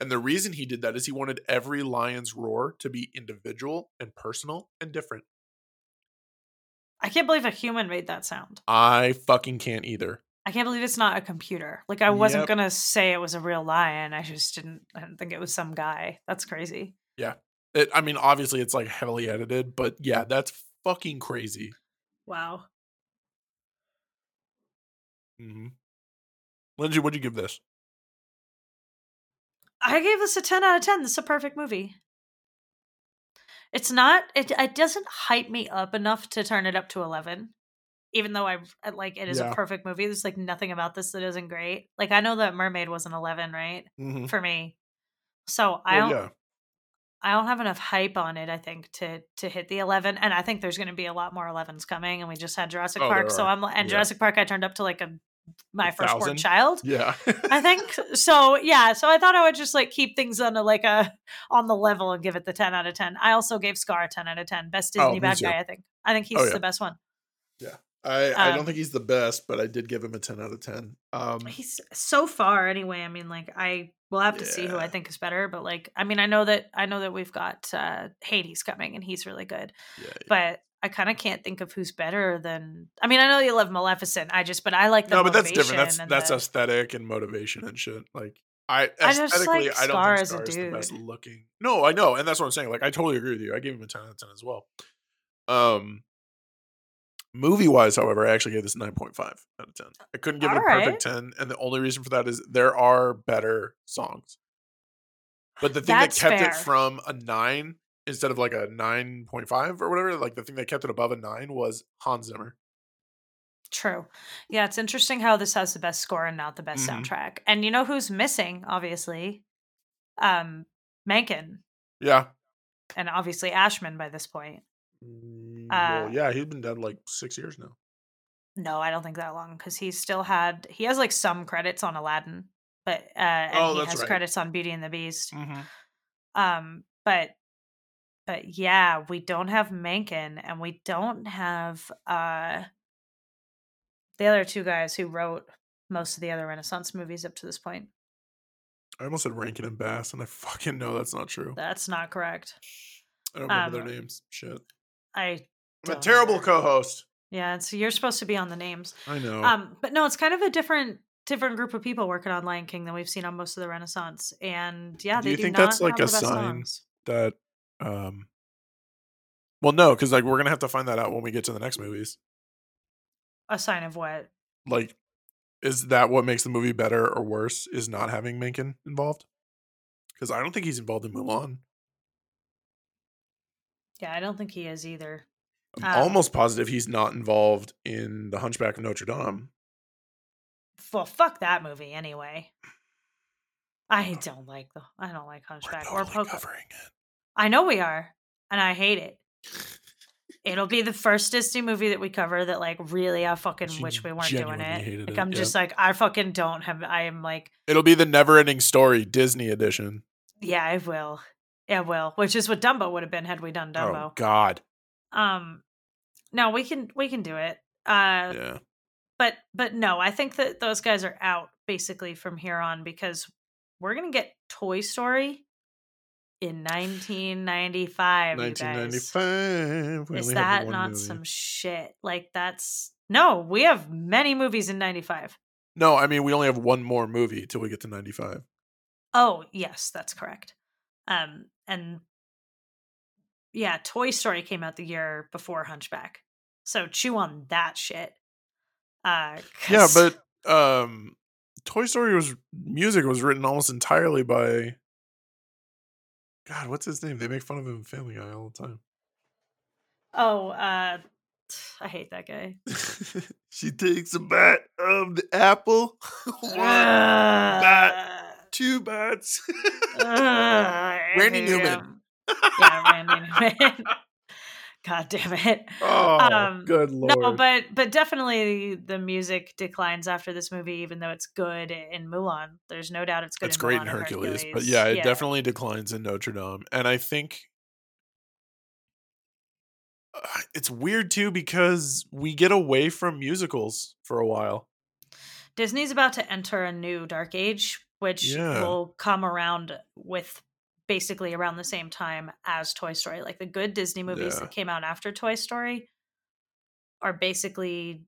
And the reason he did that is he wanted every lion's roar to be individual and personal and different. I can't believe a human made that sound. I fucking can't either. I can't believe it's not a computer. Like I wasn't Yep. gonna say it was a real lion. I just didn't. I didn't think it was some guy. That's crazy. Yeah. It, I mean, obviously it's like heavily edited, but yeah, that's fucking crazy. Wow. hmm Lindsay, what'd you give this? I gave this a ten out of ten. This is a perfect movie. It's not. It it doesn't hype me up enough to turn it up to eleven. Even though I I- like it is Yeah. a perfect movie. There's like nothing about this that isn't great. Like I know that Mermaid was an eleven, right? Mm-hmm. For me. So I Well, don't. yeah. I don't have enough hype on it, I think, to to hit the eleven. And I think there's going to be a lot more 11s coming. And we just had Jurassic Oh, Park, so. I'm and Yeah. Jurassic Park. I turned up to like a my firstborn child. Yeah. I think so. Yeah. So I thought I would just like keep things on a like a on the level and give it the ten out of ten. I also gave Scar a ten out of ten. Best Oh, Disney me bad too. guy. I think. I think he's Oh, yeah. the best one. Yeah. I, I don't Um, think he's the best, but I did give him a 10 out of 10. Um, He's so far anyway. I mean, like I will have to see who I think is better. But like, I mean, I know that I know that we've got uh Hades coming and he's really good. yeah, but I kind of can't think of who's better than. I mean, I know you love Maleficent. I just, but I like the no, but that's different. That's that's the- aesthetic and motivation and shit. Like I I just aesthetically, like I don't Scar think Scar is the best looking. No, I know, and that's what I'm saying. Like I totally agree with you. I gave him a 10 out of 10 as well. Um, movie wise, however, I actually gave this 9.5 out of 10. I couldn't give it a Alright. perfect 10, and the only reason for that is there are better songs. But the thing That's that kept fair. it from a nine instead of like a 9.5 or whatever, like the thing that kept it above a nine was Hans Zimmer. True. Yeah, it's interesting how this has the best score and not the best Mhm. soundtrack. And you know who's missing? Obviously, um, Menken Yeah. and obviously Ashman by this point. Mm, Uh, well, yeah, he's been dead like six years now. No, I don't think that long because he still had he has like some credits on Aladdin, but uh, and Oh, he has right. credits on Beauty and the Beast. Mm-hmm. Um, but but yeah, we don't have Menken and we don't have uh the other two guys who wrote most of the other Renaissance movies up to this point. I almost said Rankin and Bass, and I fucking know that's not true. That's not correct. I don't remember um, their names. Shit. I I'm a terrible co-host. yeah, so you're supposed to be on the names. I know. Um, but no, it's kind of a different different group of people working on Lion King than we've seen on most of the Renaissance. And yeah, Do they you do think that's, like, a sign? songs. that um well no because like we're gonna have to find that out when we get to the next movies A sign of what? like is that what makes the movie better or worse is not having Menken involved because i don't think he's involved in mulan Yeah, I don't think he is either. i'm Um, almost positive he's not involved in the hunchback of notre dame Well, fuck that movie anyway. I don't like the I don't like Hunchback or Poco. covering it I know we are, and I hate it. It'll be the first Disney movie that we cover that like really I fucking She wish we weren't doing it. Like it, I'm just like I fucking don't have I am like it'll be the never-ending story disney edition yeah I will. Yeah, I will. Which is what Dumbo would have been had we done oh Dumbo. god Um no, we can we can do it. Uh yeah but but no, I think that those guys are out basically from here on because we're gonna get Toy Story in 1995. guys. 1995 Is that not movie. some shit? Like that's no, we have many movies in 95. no i mean we only have one more movie till we get to 95 Oh, yes, that's correct. Um and yeah, Toy Story came out the year before Hunchback. So chew on that shit. Uh Yeah, but um Toy Story was music was written almost entirely by God, what's his name? They make fun of him in Family Guy all the time. oh, uh I hate that guy. she takes a bite of the apple. One, Uh, bat, two bats. Ugh, I Randy Newman. Yeah, Randy Newman. God damn it. Oh, Um, good lord. No, but but definitely the music declines after this movie, even though it's good in Mulan. There's no doubt it's good. it's in great Mulan in and Hercules, but yeah, it Yeah. definitely declines in Notre Dame. And I think uh, it's weird too because we get away from musicals for a while. Disney's about to enter a new dark age, which Yeah. will come around with basically around the same time as Toy Story. Like the good Disney movies Yeah. that came out after Toy Story are basically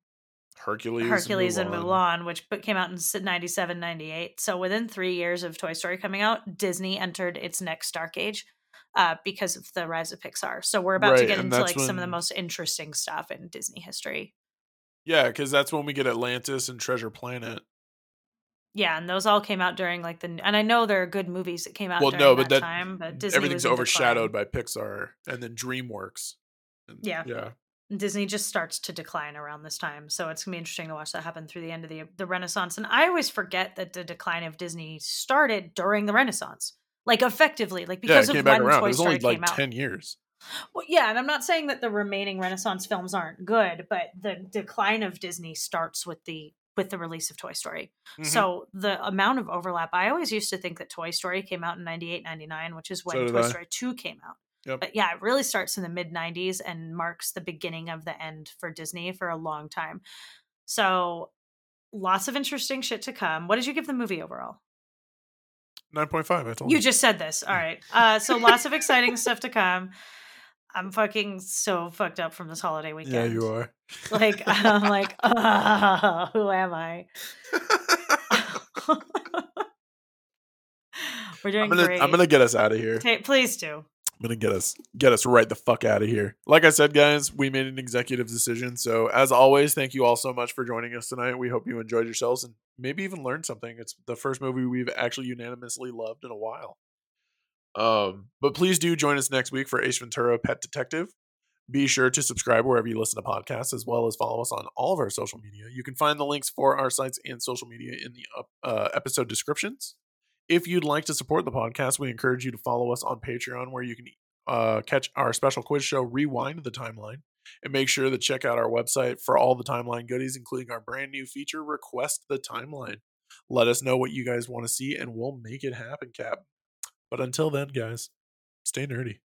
Hercules, Hercules and Mulan, which came out in s- 97, 98. So within three years of Toy Story coming out, Disney entered its next dark age uh, because of the rise of Pixar. So we're about to get into like some of the most interesting stuff in Disney history. Yeah, because that's when we get Atlantis and Treasure Planet. Yeah, and those all came out during like the and I know there are good movies that came out Well, during no, but that- time, but Disney Everything's overshadowed by Pixar and then DreamWorks. And- Yeah. Yeah. Disney just starts to decline around this time, so it's gonna be interesting to watch that happen through the end of the the Renaissance. And I always forget that the decline of Disney started during the Renaissance, like effectively, like Yeah, because it came of back when around. Toy It was Story only like came out. 10 years. Well, yeah, and I'm not saying that the remaining Renaissance films aren't good, but the decline of Disney starts with the with the release of Toy Story. Mhm. So the amount of overlap, I always used to think that Toy Story came out in 98, 99, which is when So Toy I. Story 2 came out. Yep. But yeah, it really starts in the mid 90s and marks the beginning of the end for Disney for a long time. So lots of interesting shit to come. What did you give the movie overall? 9.5, I told You you. just said this. All right. Uh, so lots of exciting stuff to come. I'm fucking so fucked up from this holiday weekend. yeah, you are. Like I'm like, "Ah, who am I? We're doing I'm gonna, great. I'm gonna get us out of here. Ta- please do. I'm gonna get us get us right the fuck out of here. Like I said, guys, we made an executive decision. So as always, thank you all so much for joining us tonight. We hope you enjoyed yourselves and maybe even learned something. It's the first movie we've actually unanimously loved in a while. Um, but please do join us next week for Ace Ventura Pet Detective. Be sure to subscribe wherever you listen to podcasts, as well as follow us on all of our social media. You can find the links for our sites and social media in the uh, episode descriptions. If you'd like to support the podcast, we encourage you to follow us on Patreon, where you can uh, catch our special quiz show, Rewind the Timeline, and make sure to check out our website for all the timeline goodies, including our brand new feature, Request the Timeline. Let us know what you guys want to see, and we'll make it happen, Cap. But until then, guys, stay nerdy.